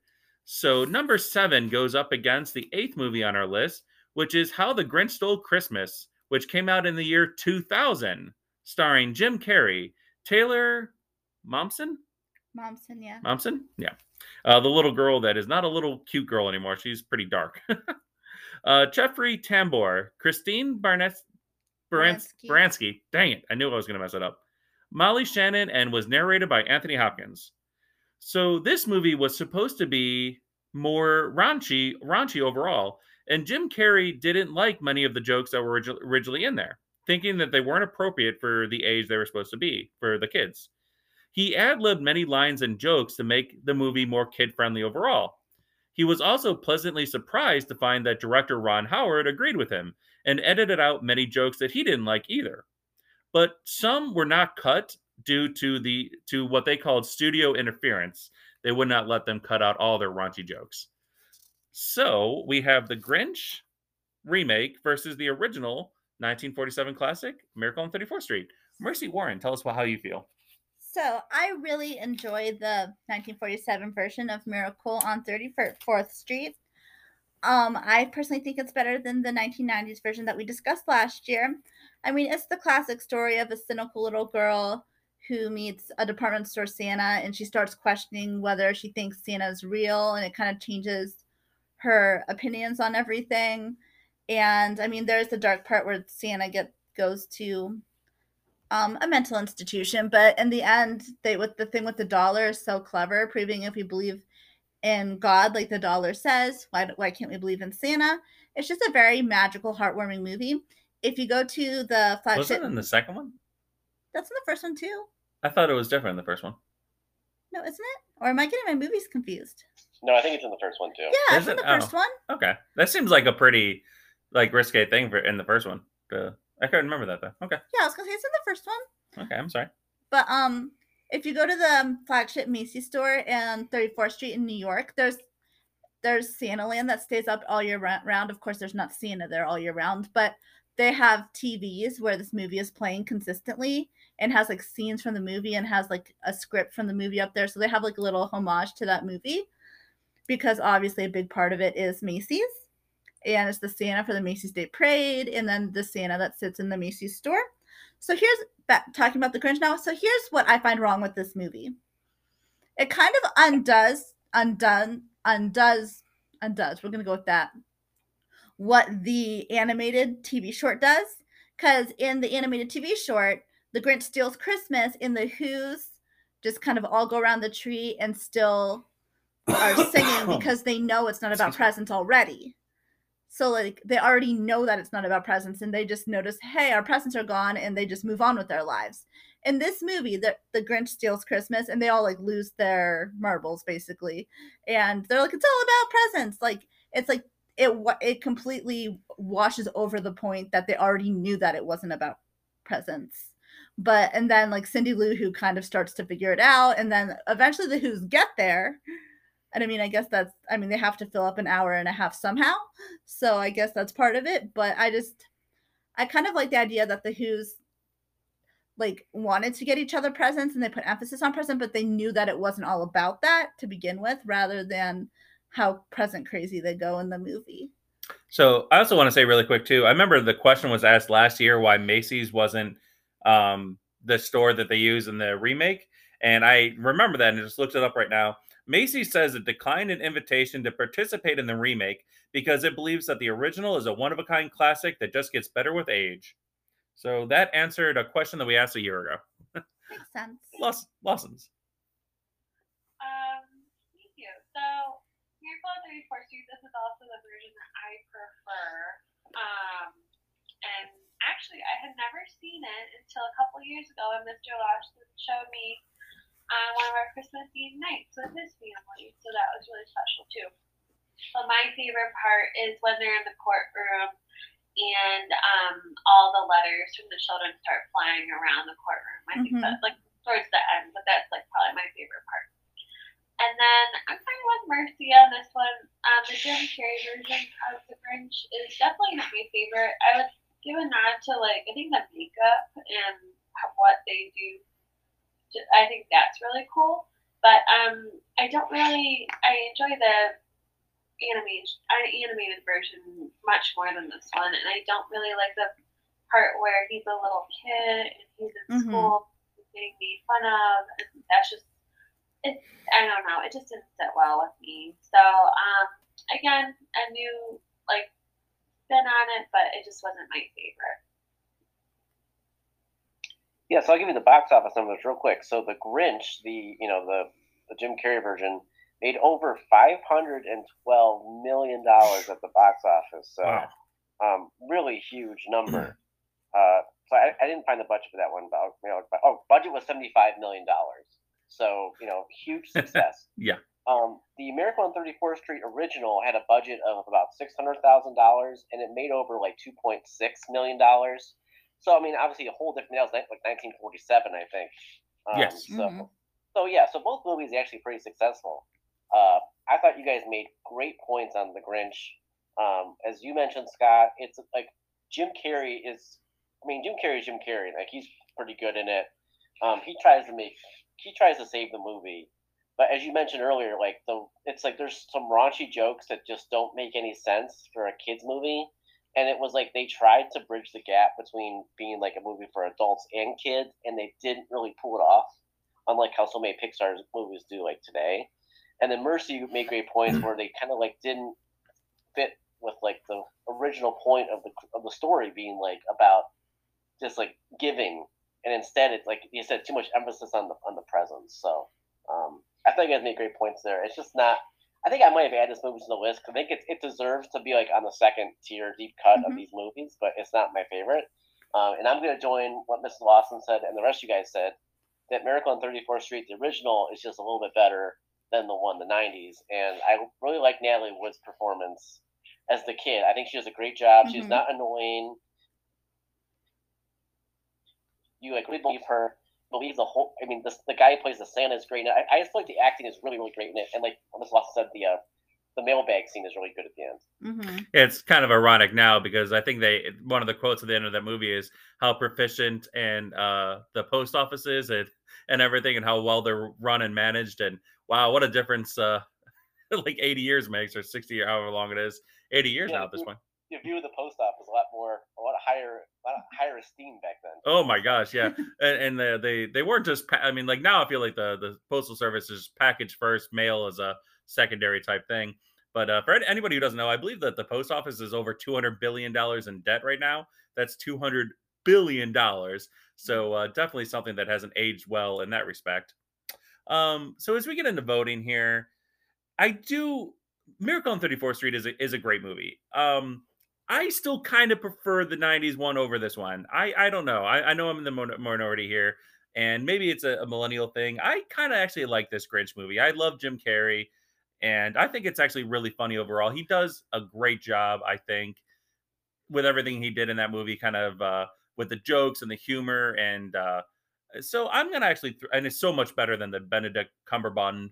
So number seven goes up against the eighth movie on our list, which is How the Grinch Stole Christmas, which came out in the year 2000, starring Jim Carrey, Taylor Momsen, Momsen, yeah. Momsen, yeah, uh, the little girl that is not a little cute girl anymore. She's pretty dark. uh, Jeffrey Tambor, Christine Barnett, Barans- Baranski. Baranski. Dang it, I knew I was going to mess it up. Molly Shannon, and was narrated by Anthony Hopkins. So this movie was supposed to be more raunchy, raunchy overall, and Jim Carrey didn't like many of the jokes that were originally in there, thinking that they weren't appropriate for the age they were supposed to be for the kids. He ad libbed many lines and jokes to make the movie more kid friendly overall. He was also pleasantly surprised to find that director Ron Howard agreed with him and edited out many jokes that he didn't like either. But some were not cut due to the to what they called studio interference. They would not let them cut out all their raunchy jokes. So we have the Grinch remake versus the original 1947 classic Miracle on 34th Street. Mercy Warren, tell us how you feel. So I really enjoy the 1947 version of Miracle on 34th Street. Um, I personally think it's better than the 1990s version that we discussed last year. I mean, it's the classic story of a cynical little girl who meets a department store Santa and she starts questioning whether she thinks Santa's real and it kind of changes her opinions on everything. And I mean, there's the dark part where Santa get goes to um, a mental institution, but in the end, they with the thing with the dollar is so clever, proving if we believe in God, like the dollar says, why why can't we believe in Santa? It's just a very magical, heartwarming movie. If you go to the Was flagship, it in the second one? that's in the first one too. I thought it was different in the first one. No, isn't it? Or am I getting my movies confused? No, I think it's in the first one too. Yeah, Is it's in it? the first Oh. one. Okay, that seems like a pretty like risque thing for in the first one. Uh, I couldn't remember that though. Okay, Yeah, I was gonna say it's in the first one. okay, I'm sorry. But um, if you go to the um, flagship Macy's store in 34th Street in New York, there's there's Santa Land that stays up all year ra- round. Of course, there's not Santa there all year round, but they have TVs where this movie is playing consistently and has like scenes from the movie and has like a script from the movie up there. So they have like a little homage to that movie because obviously a big part of it is Macy's and it's the Santa for the Macy's Day Parade and then the Santa that sits in the Macy's store. So here's back talking about the Grinch now. So here's what I find wrong with this movie. It kind of undoes, undone, undoes, undoes. We're gonna go with that. What the animated TV short does, because in the animated TV short, the Grinch steals Christmas, and the Who's just kind of all go around the tree and still are singing because they know it's not about presents already. So like they already know that it's not about presents and they just notice, hey, our presents are gone and they just move on with their lives. In this movie, the, the Grinch steals Christmas and they all like lose their marbles basically. And they're like, it's all about presents. Like it's like it it completely washes over the point that they already knew that it wasn't about presents. But and then like Cindy Lou Who kind of starts to figure it out, and then eventually the Who's get there. And I mean, I guess that's I mean they have to fill up an hour and a half somehow. So I guess that's part of it. But I just I kind of like the idea that the Who's like wanted to get each other presents and they put emphasis on present, but they knew that it wasn't all about that to begin with, rather than how present crazy they go in the movie. So I also want to say really quick too. I remember the question was asked last year why Macy's wasn't um, the store that they use in the remake, and I remember that and just looked it up right now. Macy says it declined an invitation to participate in the remake because it believes that the original is a one of a kind classic that just gets better with age. So that answered a question that we asked a year ago. Makes sense. Loss, Lawson's. Um, thank you. So, Miracle on 34th Street, this is also the version that I prefer. Um, and actually, I had never seen it until a couple years ago when Mr. Lawson showed me on one of our Christmas Eve nights with his family. So that was really special too. But my favorite part is when they're in the courtroom and um, all the letters from the children start flying around the courtroom. I think Mhm. that's like towards the end, but that's like probably my favorite part. And then I'm kind of with Mercy on this one. Um, the Jim Carrey version of The Grinch is definitely not my favorite. I would give a nod to like I think the makeup and what they do. I think that's really cool. But um, I don't really. I enjoy the animated animated version much more than this one, and I don't really like the part where he's a little kid and he's in Mhm. school and getting made fun of, and that's just it. I don't know. It just didn't sit well with me. So um, again, a new like spin on it, but it just wasn't my favorite. Yeah, so I'll give you the box office numbers real quick. So the Grinch, the you know the the Jim Carrey version, made over five hundred and twelve million dollars at the box office. So Wow. um, really huge number. uh, so I, I didn't find the budget for that one, but you know, but- oh, budget was seventy five million dollars. So you know, huge success. Yeah. Um, the Miracle on 34th Street original had a budget of about six hundred thousand dollars, and it made over like two point six million dollars. So I mean, obviously a whole different. That was like 1947, I think. Um, Yes. So, Mhm. so yeah, so both movies are actually pretty successful. Uh, I thought you guys made great points on The Grinch. Um, as you mentioned, Scott, it's like Jim Carrey is. I mean, Jim Carrey is Jim Carrey. Like he's pretty good in it. Um, he tries to make. He tries to save the movie. But as you mentioned earlier, like the it's like there's some raunchy jokes that just don't make any sense for a kids movie, and it was like they tried to bridge the gap between being like a movie for adults and kids, and they didn't really pull it off, unlike how so many Pixar movies do like today. And then Mercy made great points mm. where they kind of like didn't fit with like the original point of the of the story being like about just like giving, and instead it's like you said too much emphasis on the on the presence. So I thought you guys made great points there. It's just not. I think I might have added this movie to the list because I think it, it deserves to be like on the second tier deep cut of Mhm. these movies, but it's not my favorite. Um, and I'm going to join what Mrs. Lawson said and the rest of you guys said that Miracle on 34th Street, the original, is just a little bit better than the one the 90s. And I really like Natalie Wood's performance as the kid. I think she does a great job. She's Mhm. not annoying. You like really believe her, believe the whole. I mean, the, the guy who plays the Santa is great. And I, I just feel like the acting is really, really great in it. And like Mrs. Lawson said, the uh, the mailbag scene is really good at the end. hmm It's kind of ironic now because I think they one of the quotes at the end of that movie is how proficient and uh, the post office is and and everything and how well they're run and managed and wow what a difference uh, like 80 years makes or 60 or however long it is 80 years Yeah, now at this point. The view of the post office a lot more, a lot higher, a lot higher esteem back then. Oh my gosh, yeah, and, and the, they they weren't just. Pa- I mean, like now I feel like the the postal service is package first, mail is a secondary type thing. But uh, for anybody who doesn't know, I believe that the post office is over two hundred billion dollars in debt right now. That's two hundred billion dollars. So uh, definitely something that hasn't aged well in that respect. Um, so as we get into voting here, I do Miracle on 34th Street is a, is a great movie. Um, I still kind of prefer the 90s one over this one. I, I don't know. I, I know I'm in the minority here, and maybe it's a, a millennial thing. I kind of actually like this Grinch movie. I love Jim Carrey, and I think it's actually really funny overall. He does a great job, I think, with everything he did in that movie, kind of uh, with the jokes and the humor. And uh, so I'm going to actually, th- and it's so much better than the Benedict Cumberbatch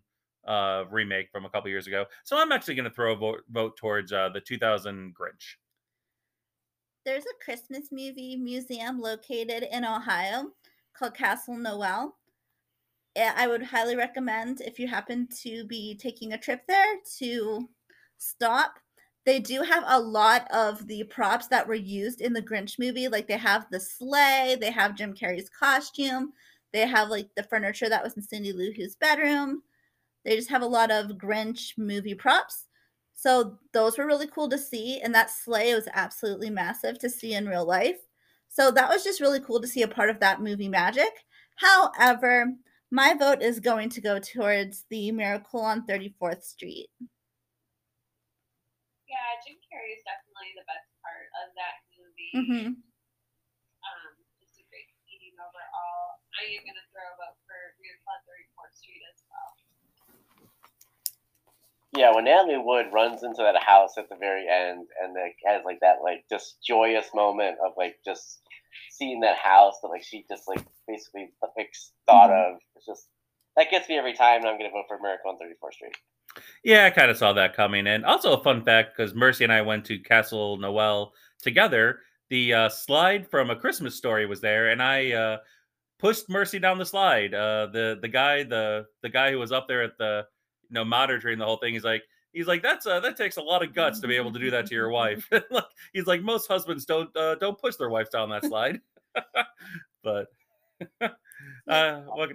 uh, remake from a couple years ago. So I'm actually going to throw a vote, vote towards uh, the 2000 Grinch. There's a Christmas movie museum located in Ohio called Castle Noel. I would highly recommend if you happen to be taking a trip there to stop. They do have a lot of the props that were used in the Grinch movie. Like they have the sleigh, they have Jim Carrey's costume, they have like the furniture that was in Cindy Lou Who's bedroom. They just have a lot of Grinch movie props. So those were really cool to see. And that sleigh was absolutely massive to see in real life. So that was just really cool to see a part of that movie magic. However, my vote is going to go towards the Miracle on 34th Street. Yeah, Jim Carrey is definitely the best part of that movie. hmm Um, just a great comedian overall. I am gonna throw a vote for Miracle on 34th Street as well. Yeah, when Natalie Wood runs into that house at the very end and like has like that like just joyous moment of like just seeing that house that like she just like basically like thought of. It's just that gets me every time, and I'm gonna vote for Miracle on 34th Street. Yeah, I kind of saw that coming. And also a fun fact because Mercy and I went to Castle Noel together. The uh, slide from A Christmas Story was there, and I uh, pushed Mercy down the slide. Uh, the the guy the the guy who was up there at the you know monitoring the whole thing. He's like he's like that's uh, that takes a lot of guts to be able to do that to your wife. like he's like most husbands don't uh, don't push their wives down that slide. but uh, what,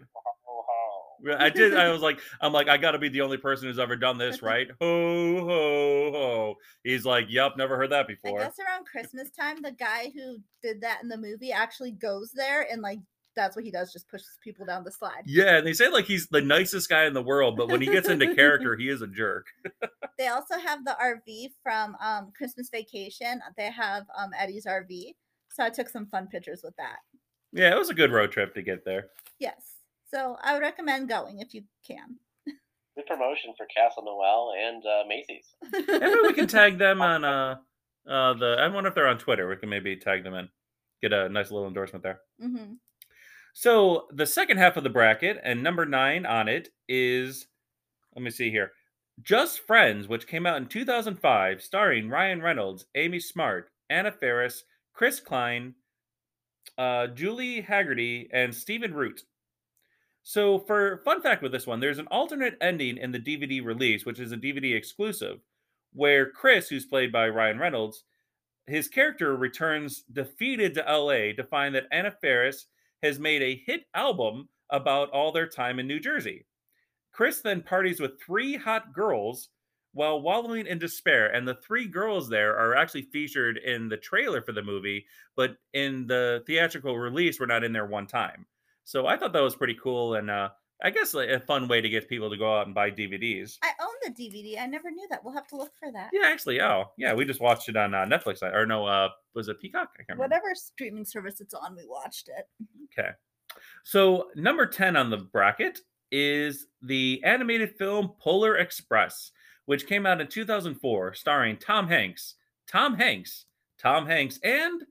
I did. I was like, I'm like, I got to be the only person who's ever done this, right? Ho ho ho. He's like, Yep, never heard that before I guess around Christmas time, the guy who did that in the movie actually goes there and like that's what he does, just pushes people down the slide. Yeah, and they say like he's the nicest guy in the world, but when he gets into character, he is a jerk. They also have the RV from um, Christmas Vacation. They have um, Eddie's RV, so I took some fun pictures with that. Yeah, it was a good road trip to get there. Yes, so I would recommend going if you can. Good promotion for Castle Noel and uh, Macy's. Maybe we can tag them on uh uh the. I wonder if they're on Twitter. We can maybe tag them in, get a nice little endorsement there. hmm So the second half of the bracket and number nine on it is, let me see here, Just Friends, which came out in 2005, starring Ryan Reynolds, Amy Smart, Anna Faris, Chris Klein, uh, Julie Hagerty, and Stephen Root. So, for fun fact with this one, there's an alternate ending in the DVD release, which is a DVD exclusive, where Chris, who's played by Ryan Reynolds, his character returns defeated to LA to find that Anna Faris has made a hit album about all their time in New Jersey. Chris then parties with three hot girls while wallowing in despair, and the three girls there are actually featured in the trailer for the movie, but in the theatrical release, we're not in there one time. So I thought that was pretty cool, and uh, I guess like, a fun way to get people to go out and buy DVDs. I own the DVD. I never knew that. We'll have to look for that. Yeah, actually, oh yeah, we just watched it on uh, Netflix, or no, uh, was it Peacock? I can't remember. Whatever streaming service it's on, we watched it. Okay. So number 10 on the bracket is the animated film Polar Express, which came out in 2004, starring Tom Hanks, Tom Hanks, Tom Hanks, and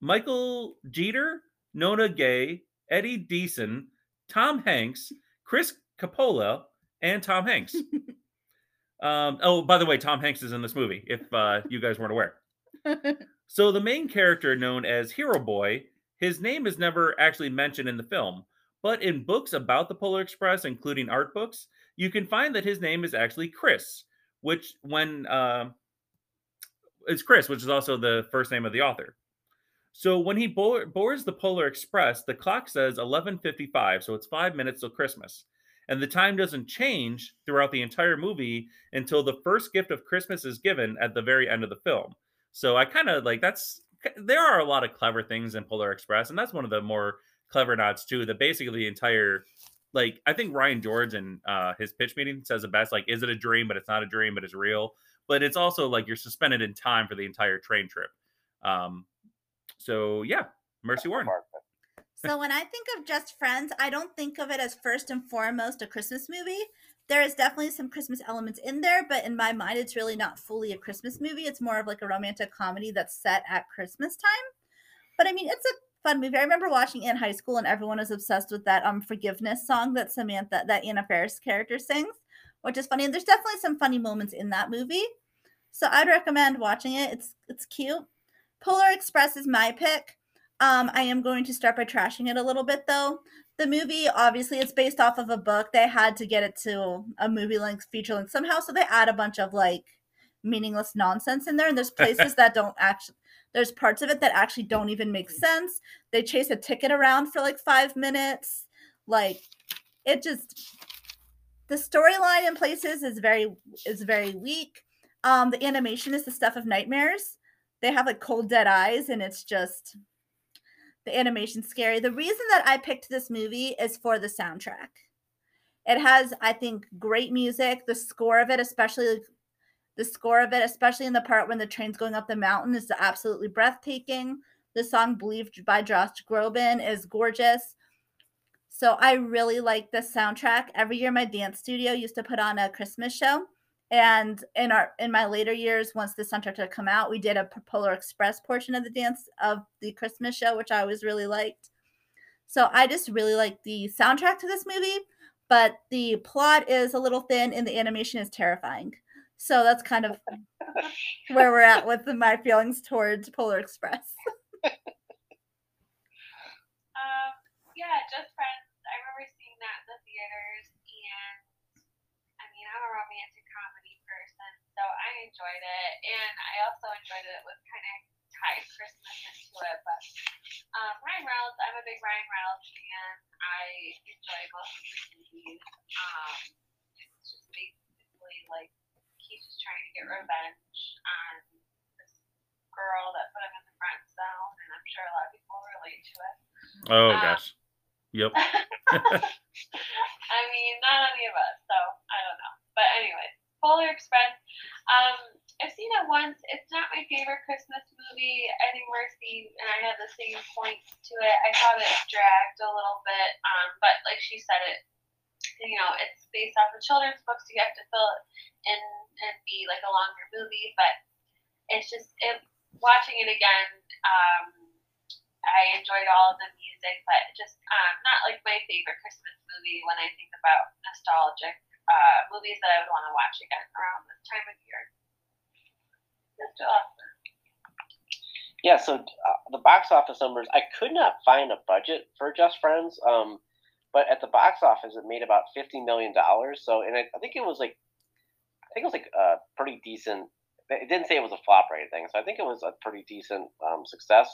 Michael Jeter, Nona Gaye, Eddie Deezen, Tom Hanks, Chris Coppola, and Tom Hanks. um, oh, by the way, Tom Hanks is in this movie, if uh, you guys weren't aware. So the main character known as Hero Boy, his name is never actually mentioned in the film, but in books about the Polar Express, including art books, you can find that his name is actually Chris, which when uh, it's Chris, which is also the first name of the author. So when he bo- boards the Polar Express, the clock says 11:55, so it's 5 minutes till Christmas. And the time doesn't change throughout the entire movie until the first gift of Christmas is given at the very end of the film. So I kind of like that's there are a lot of clever things in Polar Express, and that's one of the more clever nods too. That basically the entire like I think Ryan George and uh, his pitch meeting says the best. Like, is it a dream? But it's not a dream, but it's real. But it's also like you're suspended in time for the entire train trip. Um, so yeah, Mercy Warren. So when I think of Just Friends, I don't think of it as first and foremost a Christmas movie. There is definitely some Christmas elements in there, but in my mind, it's really not fully a Christmas movie. It's more of like a romantic comedy that's set at Christmas time. But I mean, it's a fun movie. I remember watching it in high school, and everyone was obsessed with that um forgiveness song that Samantha, that Anna Faris character sings, which is funny. And there's definitely some funny moments in that movie. So I'd recommend watching it. It's it's cute. Polar Express is my pick. Um, I am going to start by trashing it a little bit though. The movie, obviously, it's based off of a book. They had to get it to a movie length, feature length somehow, so they add a bunch of like meaningless nonsense in there. And there's places that don't actually, there's parts of it that actually don't even make sense. They chase a ticket around for like five minutes. Like, it just, the storyline in places is very is very weak. Um, the animation is the stuff of nightmares. They have like cold dead eyes, and it's just the animation scary. The reason that I picked this movie is for the soundtrack. It has, I think, great music. The score of it, especially the score of it, especially in the part when the train's going up the mountain, is absolutely breathtaking. The song Believed by Josh Groban is gorgeous. So I really like the soundtrack. Every year my dance studio used to put on a Christmas show. And in our in my later years, once the soundtrack had come out, we did a Polar Express portion of the dance of the Christmas show, which I always really liked. So I just really like the soundtrack to this movie, but the plot is a little thin and the animation is terrifying. So that's kind of where we're at with my feelings towards Polar Express. um, yeah, just friends. I remember seeing that in the theaters, and I mean, I'm a romantic so I enjoyed it, and I also enjoyed it with kind of tied Christmas into it. But um, Ryan Reynolds, I'm a big Ryan Reynolds fan. I enjoy most of his movies. Um, it's just basically like he's just trying to get revenge on this girl that put him in the friend zone, and I'm sure a lot of people relate to it. Oh Um, gosh. Yep. I mean, not any of us, so I don't know. But anyway, Polar Express. Um, I've seen it once. It's not my favorite Christmas movie. I think Mercy and I had the same points to it. I thought it dragged a little bit, um, but like she said, it you know it's based off of children's books. So you have to fill it in and be like a longer movie, but it's just it. Watching it again, um, I enjoyed all of the music, but just um, not like my favorite Christmas movie when I think about nostalgic uh, movies that I would want to watch again around this time of year. Yeah, so uh, the box office numbers, I could not find a budget for Just Friends, um, but at the box office, it made about fifty million dollars. So, and I, I think it was like, I think it was like a pretty decent. It didn't say it was a flop or anything, so I think it was a pretty decent um, success.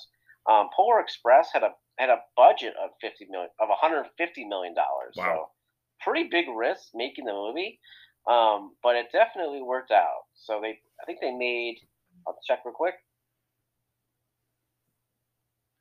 Um, Polar Express had a had a budget of fifty million of one hundred fifty million dollars. Wow. So, pretty big risk making the movie, um, but it definitely worked out. So they, I think they made. I'll check real quick.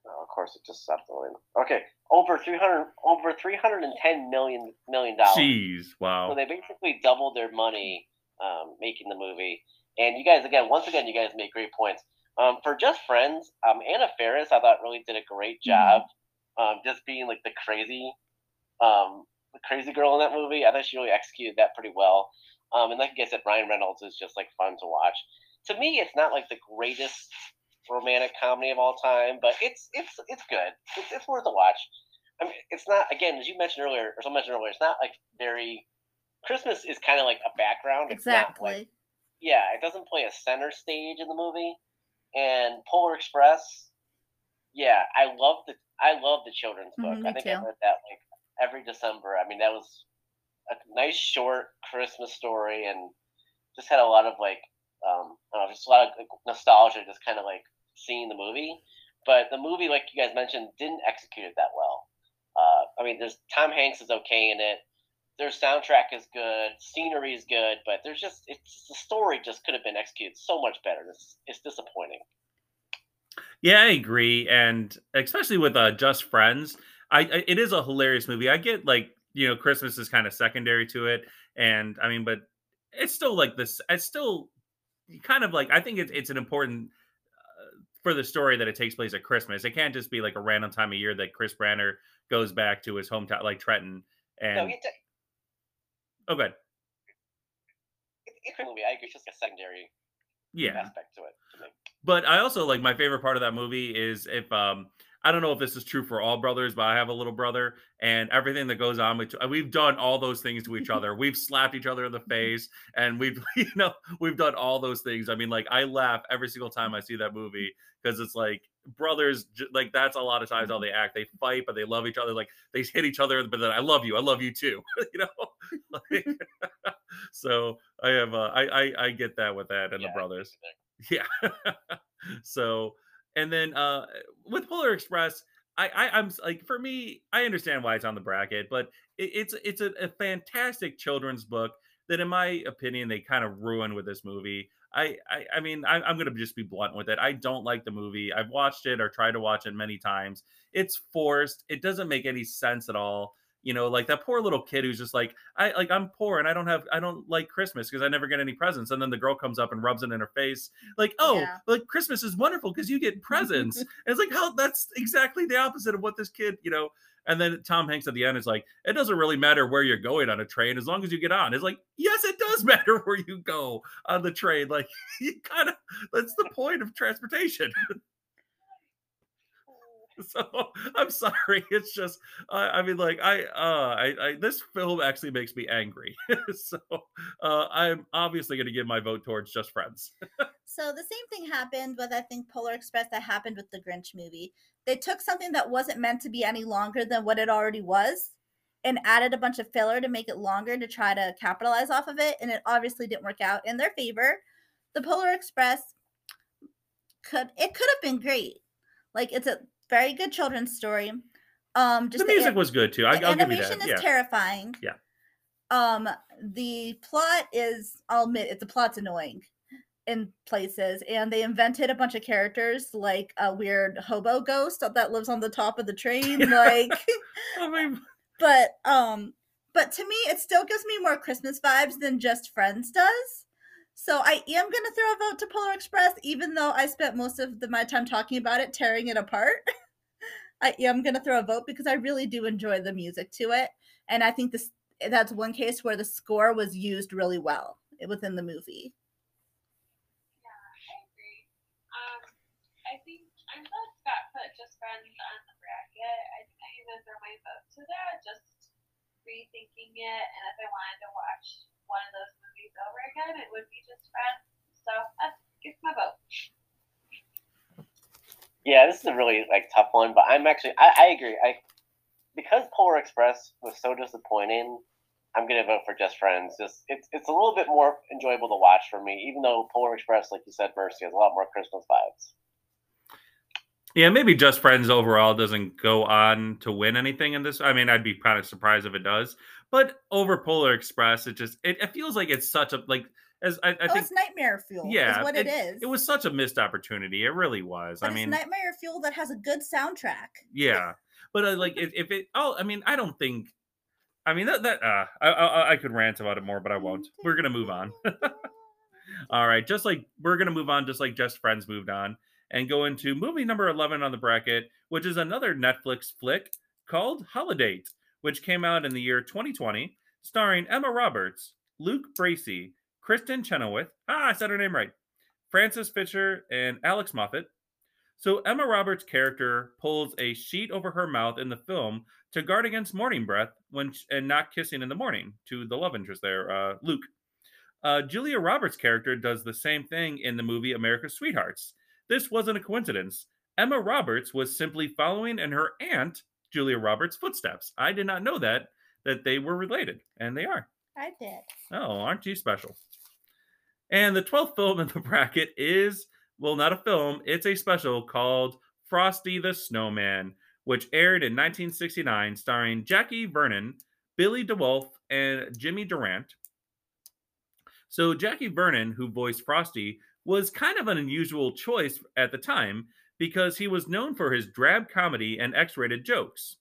Oh, of course, it just stopped going. Okay, over three hundred, over three hundred and ten million million dollars. Jeez. Wow! So they basically doubled their money um, making the movie. And you guys, again, once again, you guys make great points. Um, for Just Friends, um, Anna Faris, I thought really did a great job, um, just being like the crazy, um, the crazy girl in that movie. I thought she really executed that pretty well. Um, and like I said, Ryan Reynolds is just like fun to watch. To me, it's not like the greatest romantic comedy of all time, but it's it's it's good. It's, it's worth a watch. I mean, it's not again as you mentioned earlier, or someone mentioned earlier. It's not like very. Christmas is kind of like a background. It's not like Exactly. yeah, it doesn't play a center stage in the movie. And Polar Express, yeah, I love the I love the children's book. Mhm, I think I read that like every December. I mean, that was a nice short Christmas story, and just had a lot of like um, I don't know, just a lot of like, nostalgia, just kind of like seeing the movie. But the movie, like you guys mentioned, didn't execute it that well. Uh, I mean, there's Tom Hanks is okay in it. Their soundtrack is good, scenery is good, but there's just it's the story just could have been executed so much better. It's, it's disappointing. Yeah, I agree, and especially with uh, Just Friends, I, I it is a hilarious movie. I get like you know Christmas is kind of secondary to it, and I mean, but it's still like this. It's still kind of like I think it's it's an important uh, for the story that it takes place at Christmas. It can't just be like a random time of year that Chris Brander goes back to his hometown, like Trenton. no, And it's, oh, good, it's a movie. I agree. It's just a secondary yeah. aspect to it. To. But I also like my favorite part of that movie is if um I don't know if this is true for all brothers, but I have a little brother, and everything that goes on with we've done all those things to each other. We've slapped each other in the face, and we've you know we've done all those things. I mean, like I laugh every single time I see that movie because it's like brothers like that's a lot of times how they act. They fight, but they love each other. Like they hit each other, but then I love you, I love you too. you know, like, so I have uh, I, I I get that with that and Yeah, the brothers. Yeah. so, and then uh with Polar Express, I, I I'm like for me, I understand why it's on the bracket, but it, it's it's a, a fantastic children's book that, in my opinion, they kind of ruin with this movie. I I, I mean, I, I'm gonna just be blunt with it. I don't like the movie. I've watched it or tried to watch it many times. It's forced. It doesn't make any sense at all. You know, like that poor little kid who's just like, I like I'm poor and I don't have I don't like Christmas because I never get any presents. And then the girl comes up and rubs it in her face, like, oh, Yeah. like Christmas is wonderful because you get presents. And it's like, how that's exactly the opposite of what this kid, you know. And then Tom Hanks at the end is like, it doesn't really matter where you're going on a train as long as you get on. It's like, yes, it does matter where you go on the train. Like, you kind of that's the point of transportation. so I'm sorry. It's just, I, I mean, like, I, uh, I, I, this film actually makes me angry. so uh, I'm obviously going to give my vote towards Just Friends. So the same thing happened with I think Polar Express that happened with the Grinch movie. They took something that wasn't meant to be any longer than what it already was and added a bunch of filler to make it longer to try to capitalize off of it and it obviously didn't work out in their favor. The Polar Express could it could have been great. Like it's a very good children's story. Um just the music an- was good too. I, the I'll give you animation that. is Yeah. terrifying. Yeah. Um, the plot is, I'll admit, it, the plot's annoying in places, and they invented a bunch of characters like a weird hobo ghost that lives on the top of the train, like. I mean, But um, but to me, it still gives me more Christmas vibes than Just Friends does. So I am gonna throw a vote to Polar Express, even though I spent most of the, my time talking about it, tearing it apart. I am gonna throw a vote because I really do enjoy the music to it, and I think this that's one case where the score was used really well within the movie. Yeah, I agree. Um, I think I'm glad Scott put Just Friends on the bracket. I think I'm gonna throw my vote to that. Just rethinking it, and if I wanted to watch one of those movies over again, it would be Just Friends. So that's gets my vote. Yeah, this is a really like tough one, but I'm actually I, I agree. I because Polar Express was so disappointing. I'm gonna vote for Just Friends. Just it's it's a little bit more enjoyable to watch for me, even though Polar Express, like you said, Mercy has a lot more Christmas vibes. yeah, maybe Just Friends overall doesn't go on to win anything in this. I mean, I'd be kind of surprised if it does. But over Polar Express, it just it, it feels like it's such a like as I, I oh, think it's nightmare fuel. yeah, is what it is. It was such a missed opportunity. It really was. But I mean, it's nightmare fuel that has a good soundtrack. yeah, but uh, like if, if it oh, I mean, I don't think. I mean that that uh, I, I I could rant about it more, but I won't. We're gonna move on. All right, just like we're gonna move on, just like Just Friends moved on, and go into movie number eleven on the bracket, which is another Netflix flick called Holiday, which came out in the year 2020, starring Emma Roberts, Luke Bracey, Kristin Chenoweth. Ah, I said her name right. Frances Fisher and Alex Moffat. So Emma Roberts' character pulls a sheet over her mouth in the film to guard against morning breath when and not kissing in the morning to the love interest there, uh, Luke. Uh, Julia Roberts' character does the same thing in the movie America's Sweethearts. This wasn't a coincidence. Emma Roberts was simply following in her aunt Julia Roberts' footsteps. I did not know that that they were related, and they are. I did. Oh, aren't you special? And the 12th film in the bracket is, well, not a film, it's a special called Frosty the Snowman, which aired in 1969, starring Jackie Vernon, Billy De Wolfe, and Jimmy Durant. So, Jackie Vernon, who voiced Frosty, was kind of an unusual choice at the time because he was known for his drab comedy and X rated jokes.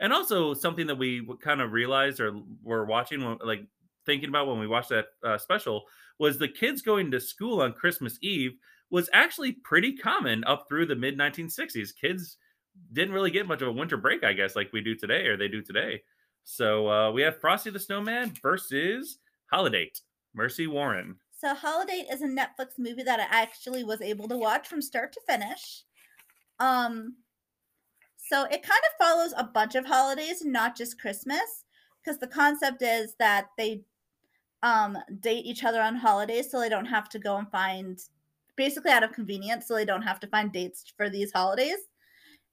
And also, something that we kind of realized or were watching, like thinking about when we watched that uh, special, was the kids going to school on Christmas Eve was actually pretty common up through the mid 1960s. Kids didn't really get much of a winter break, I guess, like we do today or they do today. So uh, we have Frosty the Snowman versus Holiday, Mercy Warren. So Holiday is a Netflix movie that I actually was able to watch from start to finish. Um so it kind of follows a bunch of holidays, not just Christmas, because the concept is that they um date each other on holidays so they don't have to go and find basically out of convenience so they don't have to find dates for these holidays.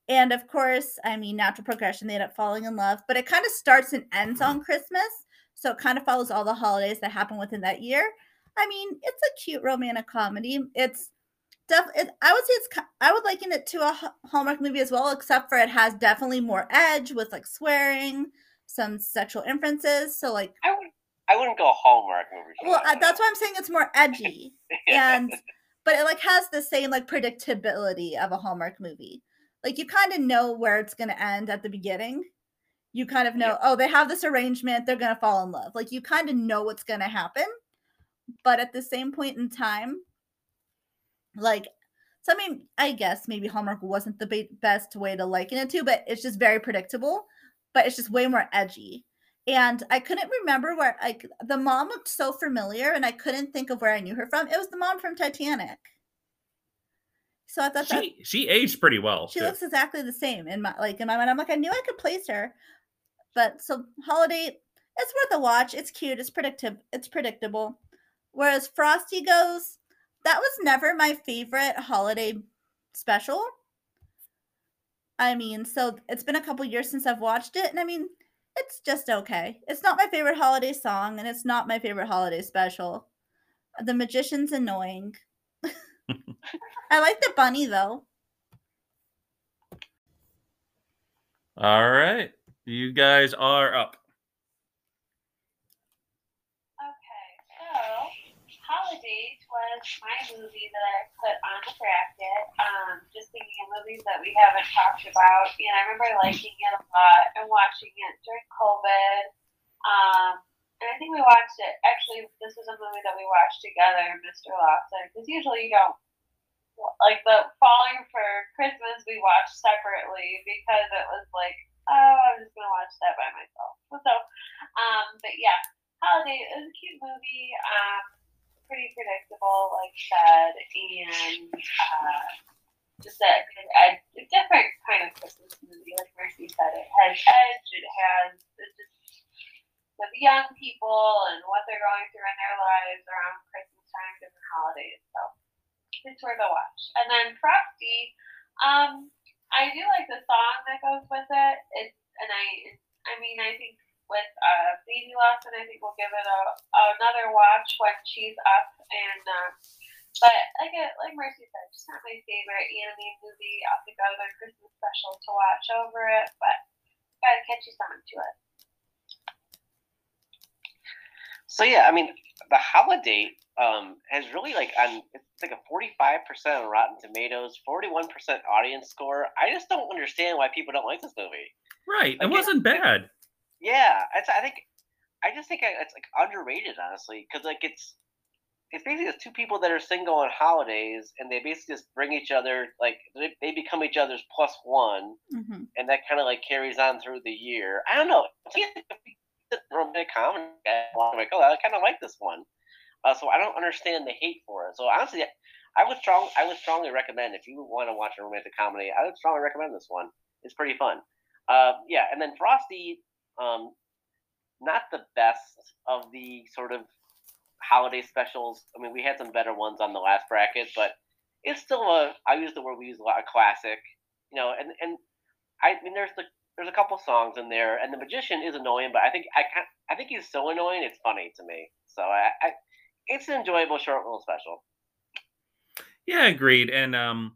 And of course, I mean natural progression, they end up falling in love, but it kind of starts and ends on Christmas. So it kind of follows all the holidays that happen within that year. I mean, it's a cute romantic comedy. It's def- it, I would say it's I would liken it to a Hallmark movie as well, except for it has definitely more edge with like swearing, some sexual inferences. So like, I would I wouldn't go Hallmark movie. well, that, uh, that's why I'm saying it's more edgy, Yeah. and but it like has the same like predictability of a Hallmark movie. Like you kind of know where it's gonna end at the beginning. You kind of know, Yeah. oh, they have this arrangement, they're gonna fall in love. Like you kind of know what's gonna happen, but at the same point in time, like so i mean i guess maybe hallmark wasn't the be- best way to liken it to but it's just very predictable but it's just way more edgy. And i couldn't remember where like the mom looked so familiar and i couldn't think of where i knew her from. It was the mom from titanic. So i thought that She she aged pretty well. she too. looks exactly the same in my like in my mind. I'm like i knew i could place her but so holiday it's worth a watch. It's cute. It's predictive it's predictable. Whereas frosty goes that was never my favorite holiday special. I mean so it's been a couple years since i've watched it and i mean it's just okay. It's not my favorite holiday song and it's not my favorite holiday special. The magician's annoying. I like the bunny though. All right, you guys are up. Was my movie that I put on the bracket. Um, just thinking of movies that we haven't talked about. And I remember liking it a lot and watching it during COVID. Um, and I think we watched it. Actually, this was a movie that we watched together, Mr. Lawson, because usually you don't. Like the Falling for Christmas, we watched separately because it was like, oh, I'm just gonna watch that by myself. So, um, but yeah, Holiday was a cute movie, um, pretty predictable, like said, and uh, just a, a, a different kind of Christmas movie. Like Mercy said, it has edge, it has it's just the young people and what they're going through in their lives around Christmas time, different holidays. So it's worth a watch. And then Frosty, um, I do like the song that goes with it. It's and I, I mean, I think with a Baby loss, and I think we'll give it a another watch when she's up. And um, but like it, like Mercy said, just not my favorite anime movie. I'll think of other Christmas special to watch over it, but gotta catch you song to it. So yeah, I mean, the holiday um, has really like on it's like a forty five percent on Rotten Tomatoes, forty one percent audience score. I just don't understand why people don't like this movie. Right, Like, it- wasn't bad. Yeah, it's, I think I just think it's like underrated, honestly, because like it's it's basically just two people that are single on holidays, and they basically just bring each other like they, they become each other's plus one, hmm and that kind of like carries on through the year. I don't know. Romantic comedy. I'm like, oh, I kind of like this one. Uh, so I don't understand the hate for it. So honestly, I would strong, I would strongly recommend if you want to watch a romantic comedy, I would strongly recommend this one. It's pretty fun. Uh, yeah, and then Frosty, um, not the best of the sort of holiday specials. I mean, we had some better ones on the last bracket, but it's still a. I use the word we use a lot, a classic. You know, and and I mean, there's the there's a couple songs in there, and the magician is annoying, but I think I can I think he's so annoying, it's funny to me. So I, I it's an enjoyable short little special. Yeah, agreed. And um,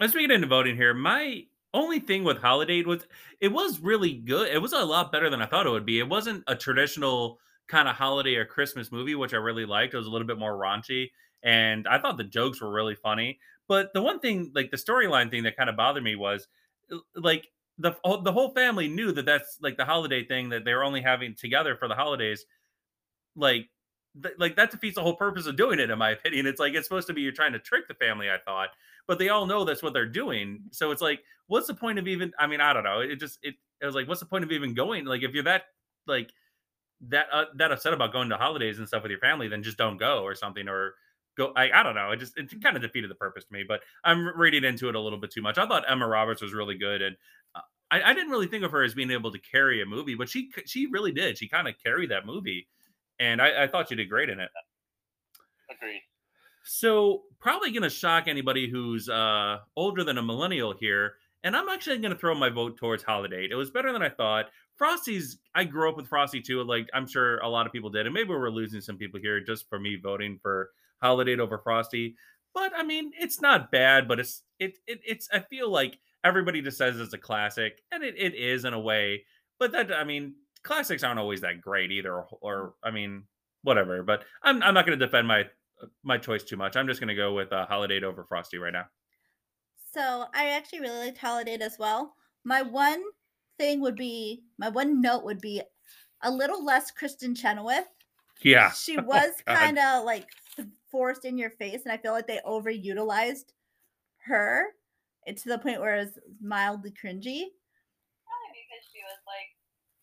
as we get into voting here, my only thing with Holiday was it was really good. It was a lot better than I thought it would be. It wasn't a traditional kind of holiday or Christmas movie, which I really liked. It was a little bit more raunchy, and I thought the jokes were really funny. But the one thing, like the storyline thing that kind of bothered me was, like the the whole family knew that that's like the holiday thing that they were only having together for the holidays. Like th- like that defeats the whole purpose of doing it in my opinion it's like it's supposed to be you're trying to trick the family i thought but they all know that's what they're doing so it's like what's the point of even i mean i don't know it just it, it was like what's the point of even going like if you're that like that uh, that upset about going to holidays and stuff with your family then just don't go or something or go i, I don't know it just it kind of defeated the purpose to me but i'm reading into it a little bit too much i thought emma roberts was really good and uh, I, I didn't really think of her as being able to carry a movie but she she really did she kind of carried that movie and I, I thought she did great in it. Agreed. So probably going to shock anybody who's uh, older than a millennial here, and I'm actually going to throw my vote towards Holiday. It was better than I thought. Frosty's. I grew up with Frosty too. Like I'm sure a lot of people did, and maybe we're losing some people here just for me voting for Holiday over Frosty. but I mean, it's not bad. But it's it, it it's I feel like everybody just says it's a classic, and it, it is in a way. But that I mean, classics aren't always that great either. Or, or I mean, whatever. But I'm I'm not going to defend my my choice too much. I'm just going to go with uh, Holiday over Frosty right now. So I actually really liked Holiday as well. My one thing would be my one note would be a little less Kristin Chenoweth. Yeah, She Oh, was God. kind of like forced in your face, and I feel like they overutilized her to the point where it's mildly cringy. Probably because she was like,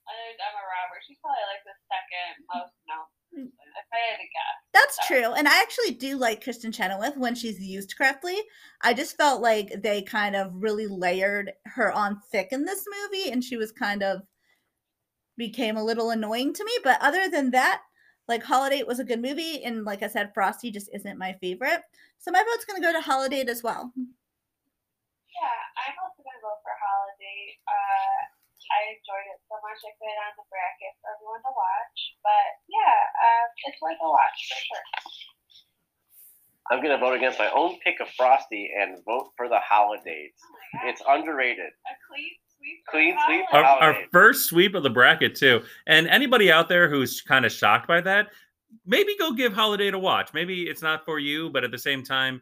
other than Emma Roberts, she's probably like the second most known. Mm. If I had to guess. That's So- true. And I actually do like Kristin Chenoweth when she's used correctly. I just felt like they kind of really layered her on thick in this movie and she was kind of became a little annoying to me. But other than that, like Holiday was a good movie. And like I said, Frosty just isn't my favorite. So my vote's going to go to Holiday as well. Yeah, I'm also gonna go for Holiday. Uh, I enjoyed it so much I put it on the bracket for everyone to watch. But yeah, um, it's worth a watch for sure. I'm gonna vote against my own pick of Frosty and vote for the holidays. Oh It's underrated. a clean sweep. Clean sweep our, our first sweep of the bracket too. And anybody out there who's kind of shocked by that, maybe go give Holiday to watch. Maybe it's not for you, but at the same time,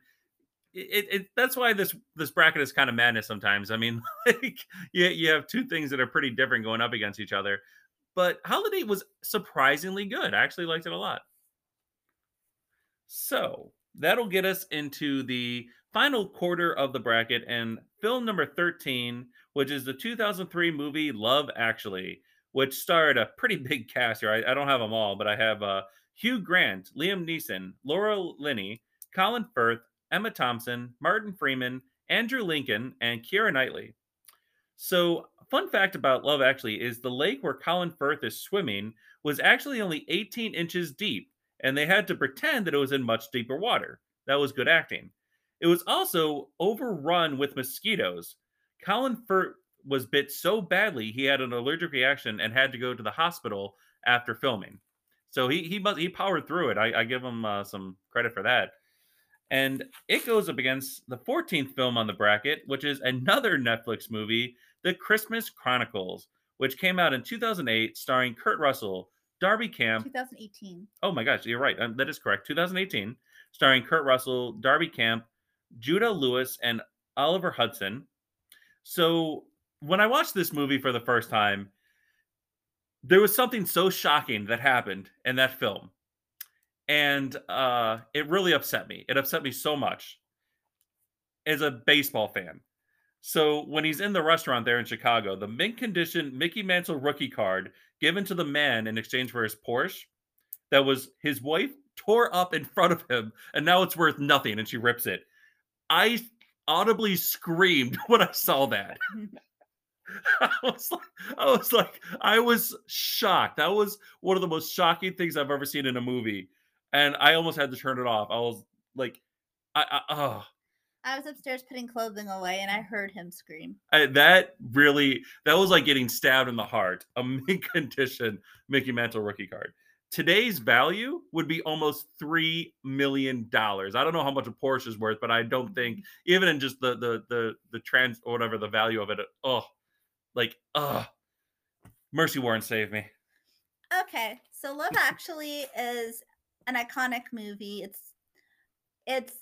it, it that's why this this bracket is kind of madness sometimes. I mean, like you, you have two things that are pretty different going up against each other. But Holiday was surprisingly good. I actually liked it a lot. So that'll get us into the final quarter of the bracket and film number 13 which is the 2003 movie Love Actually, which starred a pretty big cast here. I, I don't have them all, but I have uh, Hugh Grant, Liam Neeson, Laura Linney, Colin Firth, Emma Thompson, Martin Freeman, Andrew Lincoln, and Keira Knightley. So, fun fact about Love Actually is the lake where Colin Firth is swimming was actually only 18 inches deep, and they had to pretend that it was in much deeper water. That was good acting. It was also overrun with mosquitoes. Colin Firth was bit so badly he had an allergic reaction and had to go to the hospital after filming. So he he he powered through it. I, I give him uh, some credit for that. And it goes up against the 14th film on the bracket, which is another Netflix movie, The Christmas Chronicles, which came out in 2008, starring Kurt Russell, Darby Camp, 2018. Oh my gosh, you're right. Um, that is correct. 2018, starring Kurt Russell, Darby Camp, Judah Lewis, and Oliver Hudson. So when I watched this movie for the first time, there was something so shocking that happened in that film. And uh, it really upset me. It upset me so much as a baseball fan. So when he's in the restaurant there in Chicago, the mint condition Mickey Mantle rookie card given to the man in exchange for his Porsche that was his wife tore up in front of him and now it's worth nothing and she rips it. I audibly screamed when I saw that. I was like, I was like, I was shocked. That was one of the most shocking things I've ever seen in a movie, and I almost had to turn it off. I was like, I, I oh, I was upstairs putting clothing away and I heard him scream. I, that really, that was like getting stabbed in the heart. A mint condition Mickey Mantle rookie card. Today's value would be almost three million dollars. I don't know how much a Porsche is worth, but I don't think mm-hmm. even in just the the the the trans or whatever the value of it. Oh, like oh, Mercy Warren save me. Okay, so Love Actually is an iconic movie. It's it's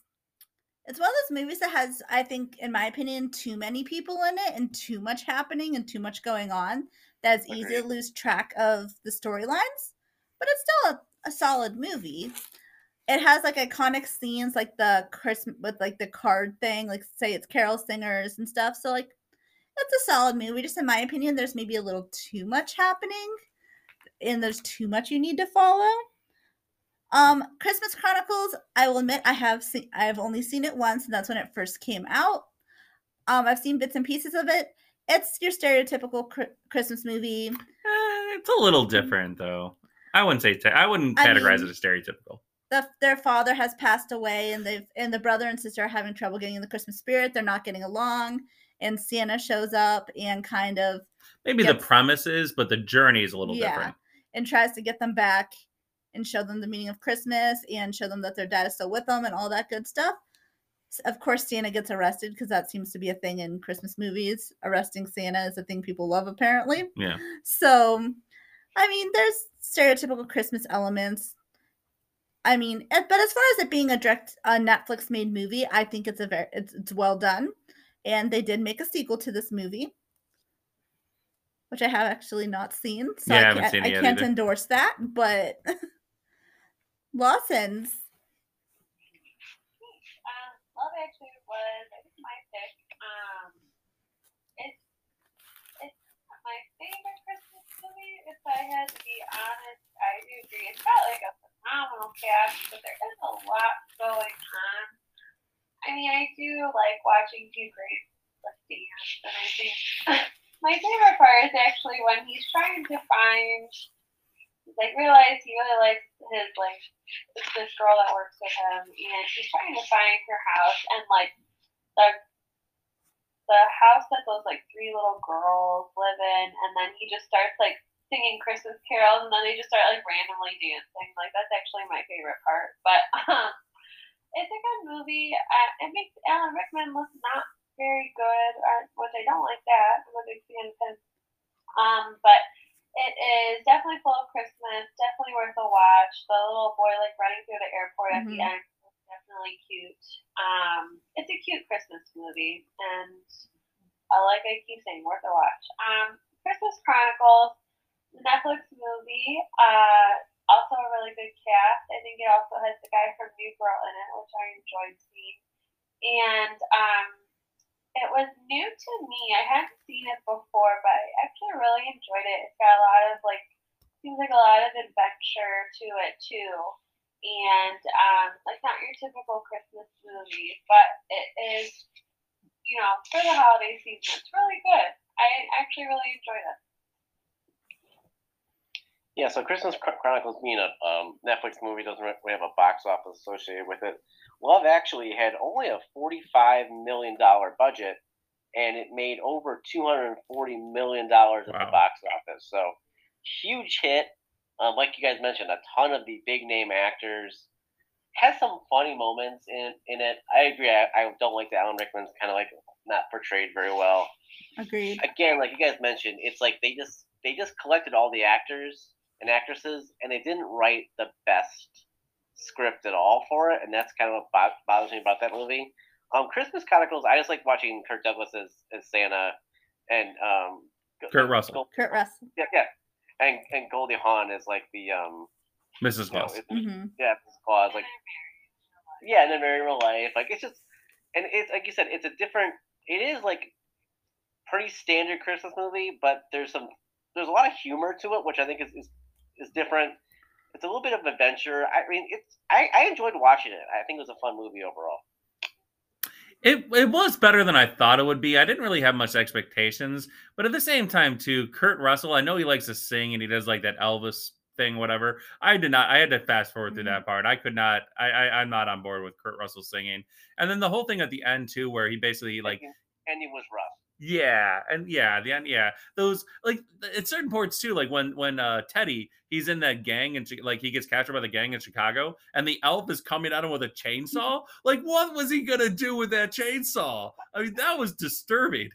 it's one of those movies that has, I think, in my opinion, too many people in it and too much happening and too much going on. That it's easy to lose track of the storylines, but it's still a, a solid movie. It has like iconic scenes, like the Christmas with like the card thing, like say it's Carol singers and stuff. So like, it's a solid movie. Just in my opinion, there's maybe a little too much happening and there's too much you need to follow. Um, Christmas Chronicles, I will admit I have seen I have only seen it once, and that's when it first came out. Um, I've seen bits and pieces of it. It's your stereotypical cr- Christmas movie. Eh, it's a little different though. I wouldn't say te- I wouldn't I categorize mean- it as stereotypical. The, their father has passed away, and they've and the brother and sister are having trouble getting in the Christmas spirit. They're not getting along, and Santa shows up and kind of Maybe Yep. the premise is, but the journey is a little Yeah. different. and tries to get them back and show them the meaning of Christmas and show them that their dad is still with them and all that good stuff. Of course, Santa gets arrested because that seems to be a thing in Christmas movies. Arresting Santa is a thing people love, apparently. Yeah. So, I mean, there's stereotypical Christmas elements. I mean, but as far as it being a direct a Netflix made movie, I think it's a very it's, it's well done, and they did make a sequel to this movie, which I have actually not seen, so Yeah, I I can't, seen I can't either. endorse that. But Lawson's, Um, Love Actually was I think my pick. Um, it's it's my favorite Christmas movie. If I had to be honest, I do agree. It's got like a phenomenal cast, but there is a lot going on. I mean, I do like watching Grant with dance, and I think my favorite part is actually when he's trying to find. He's Like realize he really like it's this girl that works with him, and he's trying to find her house, and like the the house that those like three little girls live in, and then he just starts like singing Christmas carols, and then they just start like randomly dancing. Like that's actually my favorite part. But um, it's a good movie. Uh, it makes Alan Rickman look not very good, uh, which I don't like that. I'm a big fan of him. Um, but it is definitely full of Christmas. Definitely worth a watch. The little boy like running through the airport at the Mhm. end was definitely cute. Um, it's a cute Christmas movie, and uh, like I keep saying, worth a watch. Um, Christmas Chronicles, the Netflix movie. Uh, also a really good cast. I think it also has the guy from New Girl in it, which I enjoyed seeing. And um, it was new to me. I hadn't seen it before, but I actually really enjoyed it. It's got a lot of like seems like a lot of adventure to it too. And um, like not your typical Christmas movie, but it is you know, for the holiday season, it's really good. I actually really enjoyed it. Yeah, so Christmas Chronicles being a um, Netflix movie doesn't really have a box office associated with it. Love Actually had only a $45 million budget, and it made over $240 million at Wow. the box office. So, huge hit. Um, like you guys mentioned, a ton of the big name actors. Has some funny moments in, in it. I agree. I, I don't like that Alan Rickman's kind of like not portrayed very well agreed. again, like you guys mentioned, it's like they just they just collected all the actors and actresses, and they didn't write the best script at all for it, and that's kind of what bothers me about that movie. Um, Christmas Chronicles, I just like watching Kurt Douglas as, as Santa, and um, Kurt Russell. Gold- Kurt Russell. yeah, yeah, and and Goldie Hawn is like the um, Mrs. you know, Claus. it- hmm yeah, Mrs. Claus, like yeah, and a very Real Life, like it's just, and it's like you said, it's a different. It is like pretty standard Christmas movie, but there's some there's a lot of humor to it, which I think is is, is different. It's a little bit of an adventure. I mean, it's I, I enjoyed watching it. I think it was a fun movie overall. It it was better than I thought it would be. I didn't really have much expectations, but at the same time, too, Kurt Russell. I know he likes to sing and he does like that Elvis thing, whatever. I did not. I had to fast forward through that mm-hmm. part. I could not. I, I I'm not on board with Kurt Russell singing. And then the whole thing at the end too, where he basically like Ending was rough. Yeah, and yeah, the end. Yeah, those like at certain points too. Like when when uh Teddy he's in that gang and like he gets captured by the gang in Chicago, and the elf is coming at him with a chainsaw. Like, what was he gonna do with that chainsaw? I mean, that was disturbing.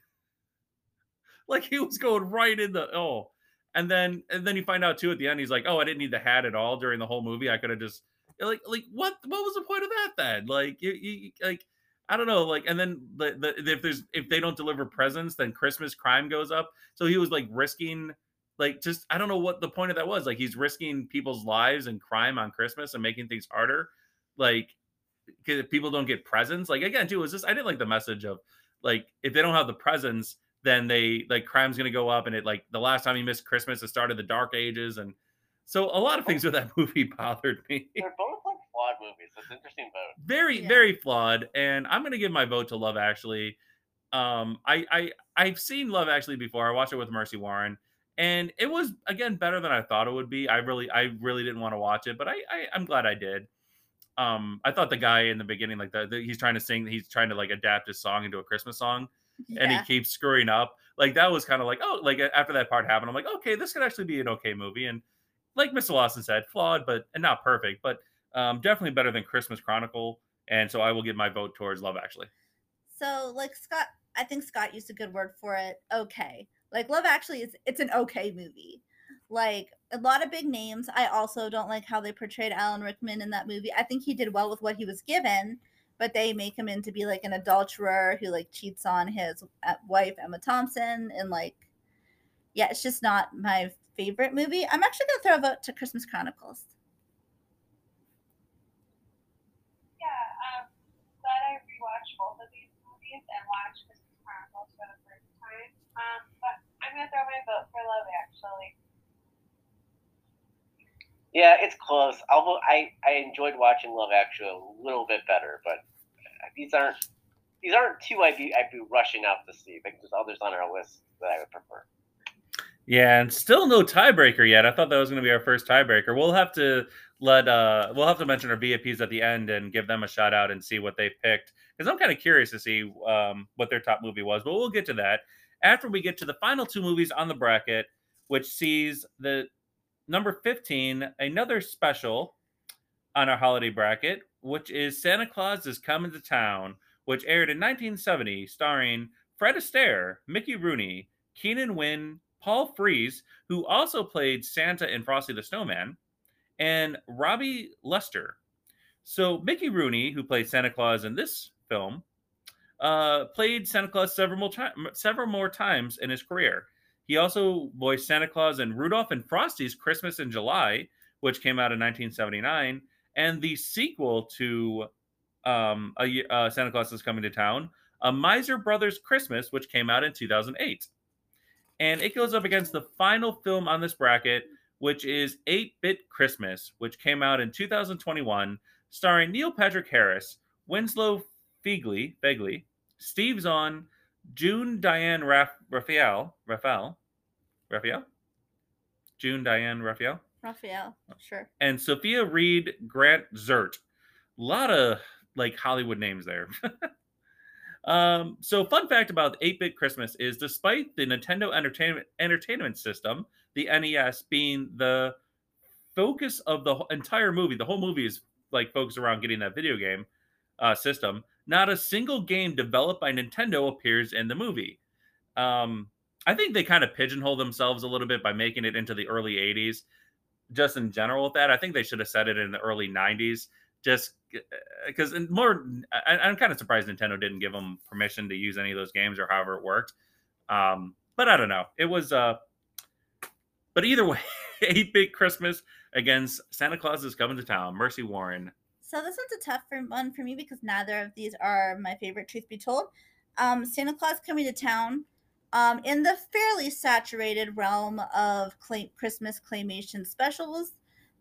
Like he was going right in the oh, and then and then you find out too at the end he's like, oh, I didn't need the hat at all during the whole movie. I could have just like like what what was the point of that then? Like you, you like I don't know, like, and then the, the if there's if they don't deliver presents, then Christmas crime goes up. So he was like risking, like, just I don't know what the point of that was. Like, he's risking people's lives and crime on Christmas and making things harder. like, because people don't get presents, like again, too, was this I didn't like the message of like if they don't have the presents, then they like crime's gonna go up, and it like the last time he missed Christmas, it started the Dark Ages, and so a lot of oh. things with that movie bothered me. They're both flawed movies. It's an interesting vote. very Yeah. very flawed and i'm gonna give my vote to love actually. Um i i i've seen love actually before. I watched it with mercy warren and it was again better than i thought it would be. I really i really didn't want to watch it but i, I i'm glad i did. Um i thought the guy in the beginning like the, the he's trying to sing he's trying to like adapt his song into a christmas song and he keeps screwing up. Like that was kind of like oh like after that part happened i'm like okay this could actually be an okay movie and like mr. Lawson said flawed but and not perfect but um definitely better than christmas chronicle and so I will give my vote towards Love Actually. So, like Scott, I think Scott used a good word for it. Okay, like Love Actually is it's an okay movie. Like a lot of big names. I also don't like how they portrayed Alan Rickman in that movie. I think he did well with what he was given, but they make him into be like an adulterer who like cheats on his uh, wife Emma Thompson and like yeah, it's just not my favorite movie. I'm actually gonna throw a vote to Christmas Chronicles. Yeah, um, glad I rewatched both of these movies and watched Christmas Chronicles for the first time. Um, I'm gonna throw my vote for Love Actually. Yeah, it's close. Although I, I enjoyed watching Love Actually a little bit better, but these aren't these aren't two I'd be I'd be rushing out to see. I think there's others on our list that I would prefer. Yeah, and still no tiebreaker yet. I thought that was going to be our first tiebreaker. We'll have to let uh we'll have to mention our VIPs at the end and give them a shout out and see what they picked because I'm kind of curious to see um what their top movie was. But we'll get to that after we get to the final two movies on the bracket, which sees the number 15 another special on our holiday bracket, which is Santa Claus is Coming to Town, which aired in 1970, starring Fred Astaire, Mickey Rooney, Keenan Wynn, Paul Frees, who also played Santa in Frosty the Snowman, and Robie Lester. So Mickey Rooney, who played Santa Claus in this film, uh, played Santa Claus several more, time, several more times in his career. He also voiced Santa Claus in Rudolph and Frosty's Christmas in July, which came out in 1979, and the sequel to um, a, uh, Santa Claus is Coming to Town, A Miser Brothers Christmas, which came out in 2008 and it goes up against the final film on this bracket, which is 8 Bit Christmas, which came out in 2021, starring Neil Patrick Harris, Winslow Fegley, Fegley Steve Zahn, June Diane Raff- Raphael, Raphael, Raphael, June Diane Raphael, Raphael, sure. and Sophia Reid Grant Zert. A lot of like Hollywood names there. Um, so, fun fact about 8 bit Christmas is despite the Nintendo Entertainment Entertainment System, the NES, being the focus of the entire movie, the whole movie is like focused around getting that video game uh, system. Not a single game developed by Nintendo appears in the movie. Um, I think they kind of pigeonhole themselves a little bit by making it into the early 80s. Just in general, with that, I think they should have said it in the early 90s just because uh, more I, am kind of surprised nintendo didn't give them permission to use any of those games or however it worked um but i don't know it was uh but either way 8-bit christmas against santa claus is coming to town mercy warren so this one's a tough one for me because neither of these are my favorite truth be told um santa claus coming to town um in the fairly saturated realm of clay- christmas claymation specials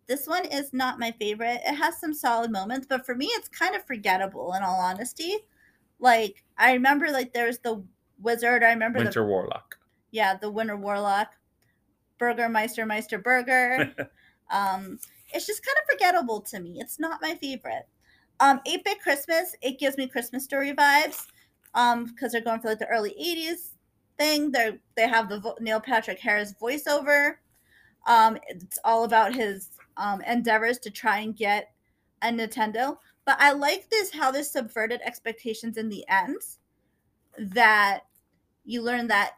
this one is not my favorite. It has some solid moments, but for me, it's kind of forgettable. In all honesty, like I remember, like there's the wizard. I remember Winter the, Warlock. Yeah, the Winter Warlock, Burgermeister Meisterburger. um, it's just kind of forgettable to me. It's not my favorite. Um, 8-Bit Christmas, it gives me Christmas story vibes. Um, because they're going for like the early 80s thing. They they have the vo- Neil Patrick Harris voiceover. Um, it's all about his um, endeavors to try and get a Nintendo. But I like this how this subverted expectations in the end. That you learn that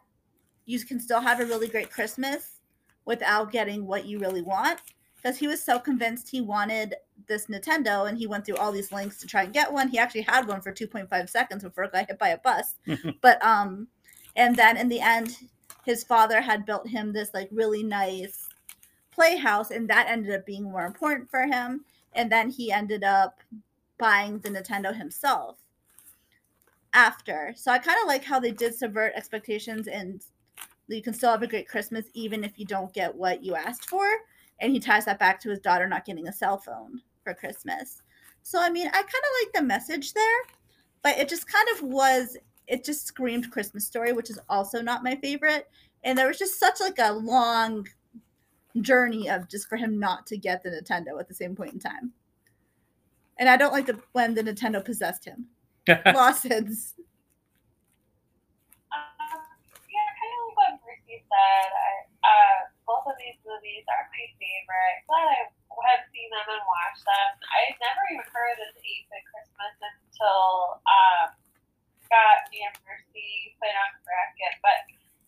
you can still have a really great Christmas without getting what you really want. Because he was so convinced he wanted this Nintendo and he went through all these links to try and get one. He actually had one for 2.5 seconds before it got hit by a bus. but um and then in the end his father had built him this like really nice Playhouse, and that ended up being more important for him. And then he ended up buying the Nintendo himself after. So I kind of like how they did subvert expectations and you can still have a great Christmas even if you don't get what you asked for. And he ties that back to his daughter not getting a cell phone for Christmas. So I mean, I kind of like the message there, but it just kind of was it just screamed Christmas story, which is also not my favorite. And there was just such like a long journey of just for him not to get the Nintendo at the same point in time. And I don't like the when the Nintendo possessed him. Lawsons. Um, yeah, kind of like what Brucey said. I, uh, both of these movies are my favorite. Glad I have seen them and watched them. I never even heard of this 8 Bit Christmas until um, Scott and Mercy put on bracket, but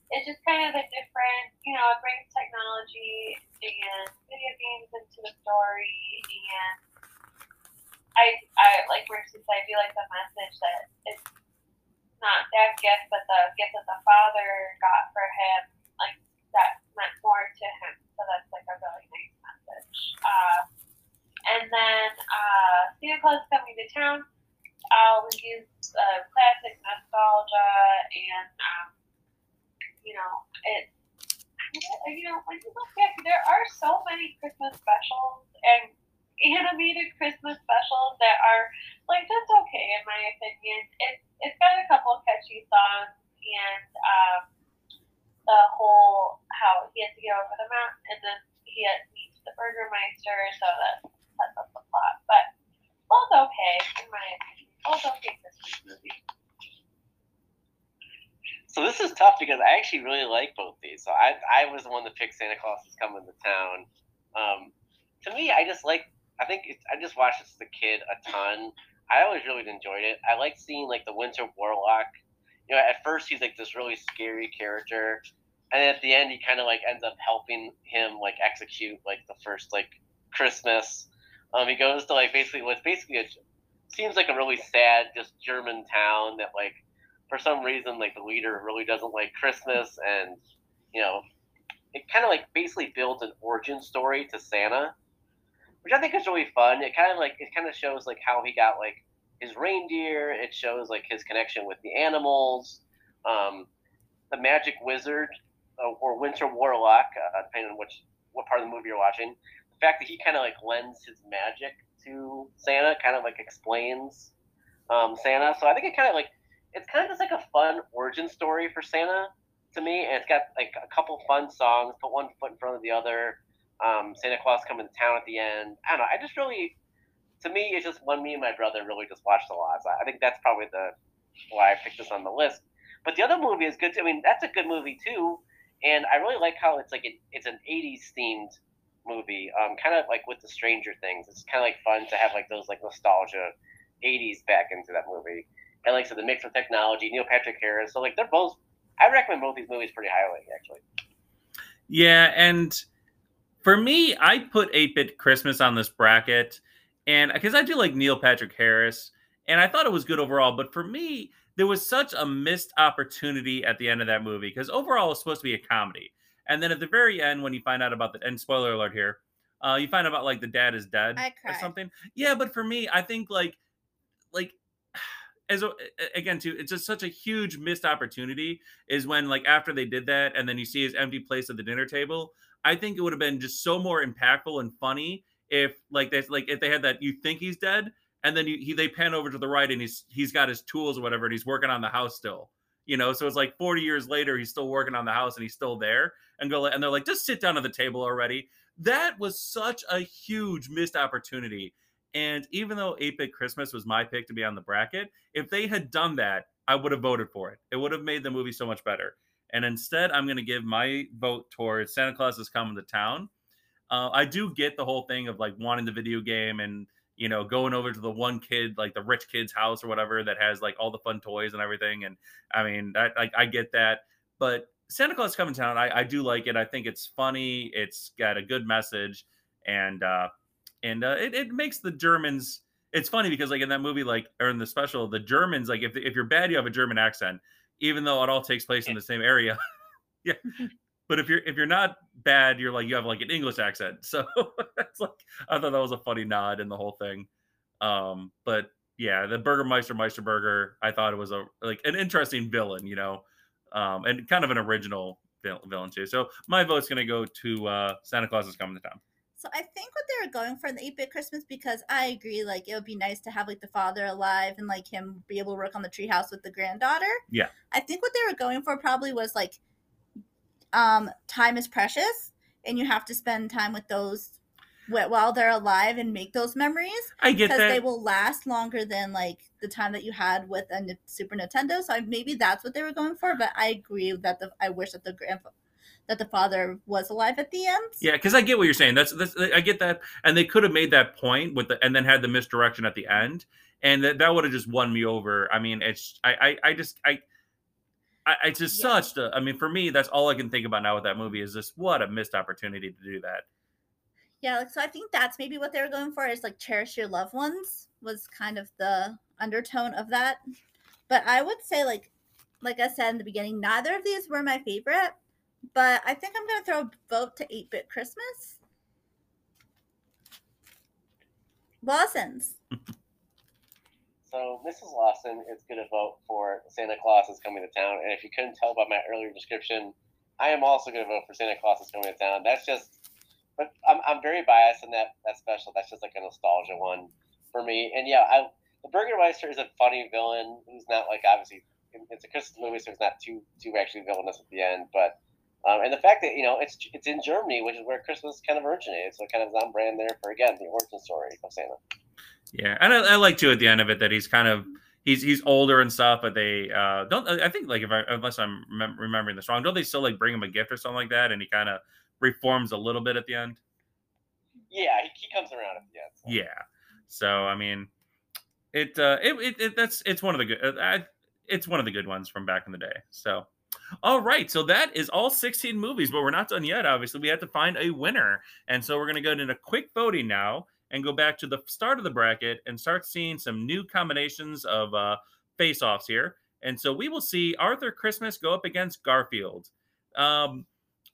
it's just kind of a different, you know, it brings technology and video games into the story, and I, I like Mercy said, I feel like the message that it's not that gift, but the gift that the father got for him, that meant more to him. So that's like a really nice message. Uh, and then uh, Santa Claus coming to town. I'll use uh, classic nostalgia and um, you know it. You know, when you look back, there are so many Christmas specials and animated Christmas specials that are like just okay in my opinion. It's it's got a couple catchy songs and um, the whole how he has to get over the mountain and then he meets the Burgermeister, so that sets up the plot. But both okay in my opinion. Both okay Christmas movies. So this is tough because I actually really like both these. So I I was the one that picked Santa Claus is coming to town. Um, to me, I just like I think it's, I just watched this as a kid a ton. I always really enjoyed it. I like seeing like the Winter Warlock. You know, at first he's like this really scary character, and at the end he kind of like ends up helping him like execute like the first like Christmas. Um, he goes to like basically what's basically a seems like a really sad just German town that like for some reason like the leader really doesn't like Christmas and you know it kind of like basically builds an origin story to Santa which I think is really fun. It kind of like it kind of shows like how he got like his reindeer. It shows like his connection with the animals. Um, the magic wizard or winter warlock, uh, depending on which what part of the movie you're watching. The fact that he kind of like lends his magic to Santa kind of like explains um, Santa. So I think it kind of like it's kind of just like a fun origin story for Santa to me, and it's got like a couple fun songs, put one foot in front of the other um, Santa Claus coming to town at the end. I don't know. I just really, to me, it's just one me and my brother really just watched a lot. So I think that's probably the why I picked this on the list. But the other movie is good. Too. I mean, that's a good movie too, and I really like how it's like it, it's an '80s themed movie, um, kind of like with the Stranger Things. It's kind of like fun to have like those like nostalgia '80s back into that movie. And like so the mix of technology, Neil Patrick Harris. So like they're both. I recommend both these movies pretty highly, actually. Yeah, and for me, I put 8 Bit Christmas on this bracket, and because I do like Neil Patrick Harris, and I thought it was good overall. But for me, there was such a missed opportunity at the end of that movie because overall it's supposed to be a comedy. And then at the very end, when you find out about the and spoiler alert here, uh, you find out about like the dad is dead or something. Yeah, but for me, I think like like as a, again too, it's just such a huge missed opportunity is when like after they did that and then you see his empty place at the dinner table I think it would have been just so more impactful and funny if like they like if they had that you think he's dead and then you, he they pan over to the right and he's he's got his tools or whatever and he's working on the house still you know? So it's like 40 years later he's still working on the house and he's still there and go and they're like just sit down at the table already. That was such a huge missed opportunity. And even though 8-bit christmas was my pick to be on the bracket if they had done that i would have voted for it. It would have made the movie so much better. And instead, I'm going to give my vote towards Santa Claus is Coming to Town. Uh, I do get the whole thing of like wanting the video game and you know going over to the one kid, like the rich kid's house or whatever, that has like all the fun toys and everything. And I mean, I, I, I get that, but Santa Claus Coming to Town, I, I do like it. I think it's funny. It's got a good message, and uh, and uh, it, it makes the Germans. It's funny because like in that movie, like or in the special, the Germans, like if if you're bad, you have a German accent even though it all takes place in the same area. yeah. But if you're if you're not bad, you're like you have like an English accent. So that's like I thought that was a funny nod in the whole thing. Um, but yeah, the Burgermeister Meisterburger, I thought it was a like an interesting villain, you know, um, and kind of an original villain too. So my vote's gonna go to uh, Santa Claus is coming to town. So I think what they were going for in the 8 bit Christmas because I agree, like it would be nice to have like the father alive and like him be able to work on the treehouse with the granddaughter. Yeah. I think what they were going for probably was like um time is precious and you have to spend time with those while they're alive and make those memories. I get because that. they will last longer than like the time that you had with a Super Nintendo. So I, maybe that's what they were going for. But I agree that the I wish that the grand that the father was alive at the end. Yeah, because I get what you're saying. That's, that's I get that, and they could have made that point with the and then had the misdirection at the end, and that, that would have just won me over. I mean, it's I I, I just I. I, it's just Yeah. such a. I mean, for me, that's all I can think about now with that movie is just what a missed opportunity to do that. Yeah, like so I think that's maybe what they were going for is like cherish your loved ones was kind of the undertone of that. But I would say like like I said in the beginning, neither of these were my favorite, but I think I'm gonna throw a vote to 8 bit Christmas. Lawson's. So Mrs. Lawson is going to vote for Santa Claus is coming to town, and if you couldn't tell by my earlier description, I am also going to vote for Santa Claus is coming to town. That's just, but I'm, I'm very biased in that that special. That's just like a nostalgia one for me. And yeah, I the Burgermeister is a funny villain who's not like obviously it's a Christmas movie, so it's not too too actually villainous at the end, but. Um, and the fact that you know it's it's in Germany, which is where Christmas kind of originated, so it kind of is on brand there for again the origin story of Santa. Yeah, and I, I like too at the end of it that he's kind of he's he's older and stuff, but they uh don't. I think like if I unless I'm remem- remembering this wrong, don't they still like bring him a gift or something like that, and he kind of reforms a little bit at the end. Yeah, he, he comes around at the end. so. Yeah. So I mean, it uh it, it, it that's it's one of the good uh, I, it's one of the good ones from back in the day. So. All right, so that is all 16 movies, but we're not done yet. Obviously, we have to find a winner, and so we're going to go into quick voting now and go back to the start of the bracket and start seeing some new combinations of uh, face-offs here. And so we will see Arthur Christmas go up against Garfield. Um,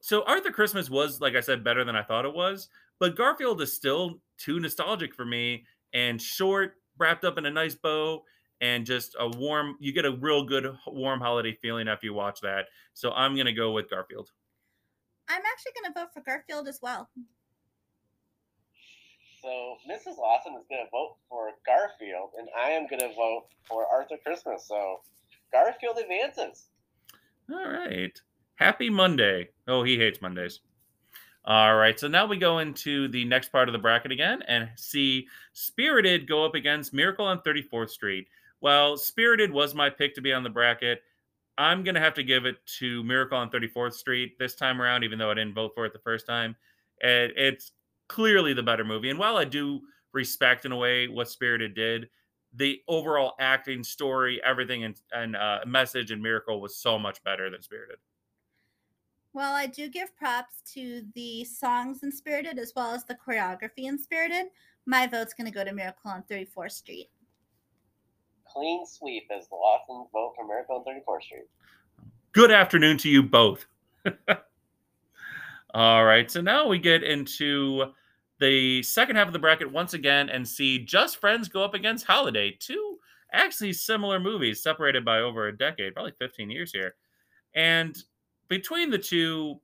so Arthur Christmas was, like I said, better than I thought it was, but Garfield is still too nostalgic for me and short, wrapped up in a nice bow, and just a warm. You get a real good warm holiday feeling after you watch that. So I'm gonna go with Garfield. I'm actually gonna vote for Garfield as well. So Mrs. Lawson is going to vote for Garfield, and I am going to vote for Arthur Christmas. So Garfield advances. All right. Happy Monday. Oh, he hates Mondays. All right. So now we go into the next part of the bracket again and see Spirited go up against Miracle on 34th Street. Well, Spirited was my pick to be on the bracket. I'm going to have to give it to Miracle on 34th Street this time around, even though I didn't vote for it the first time. It, it's clearly the better movie. And while I do respect, in a way, what Spirited did, the overall acting, story, everything, and, and uh, message and Miracle was so much better than Spirited. Well, I do give props to the songs in Spirited as well as the choreography in Spirited. My vote's going to go to Miracle on 34th Street. Clean sweep as the Lawsons vote for Miracle on 34th Street. Good afternoon to you both. All right. So now we get into the second half of the bracket once again and see Just Friends go up against Holiday. Two actually similar movies separated by over a decade, probably 15 years here. And between the two,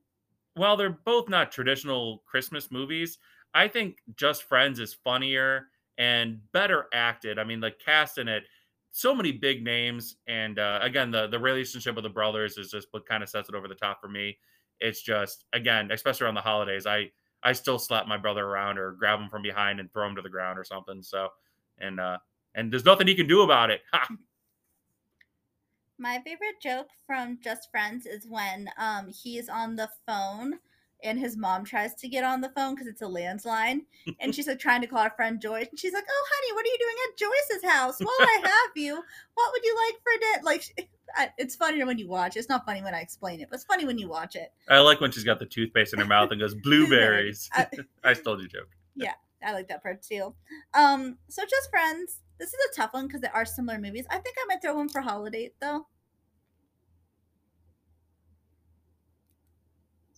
while they're both not traditional Christmas movies, I think Just Friends is funnier and better acted. I mean, the cast in it, so many big names, and uh, again, the the relationship with the brothers is just what kind of sets it over the top for me. It's just again, especially around the holidays, I I still slap my brother around or grab him from behind and throw him to the ground or something. So, and uh, and there's nothing he can do about it. Ha! My favorite joke from Just Friends is when um, he's on the phone and his mom tries to get on the phone because it's a landline. And she's like trying to call her friend Joyce. And she's like, Oh, honey, what are you doing at Joyce's house? While I have you, what would you like for dinner? Like, it's funnier when you watch. It's not funny when I explain it, but it's funny when you watch it. I like when she's got the toothpaste in her mouth and goes blueberries. I, I stole your joke. Yeah i like that part too. Um, so just friends. This is a tough one because there are similar movies. I think I might throw one for holiday though.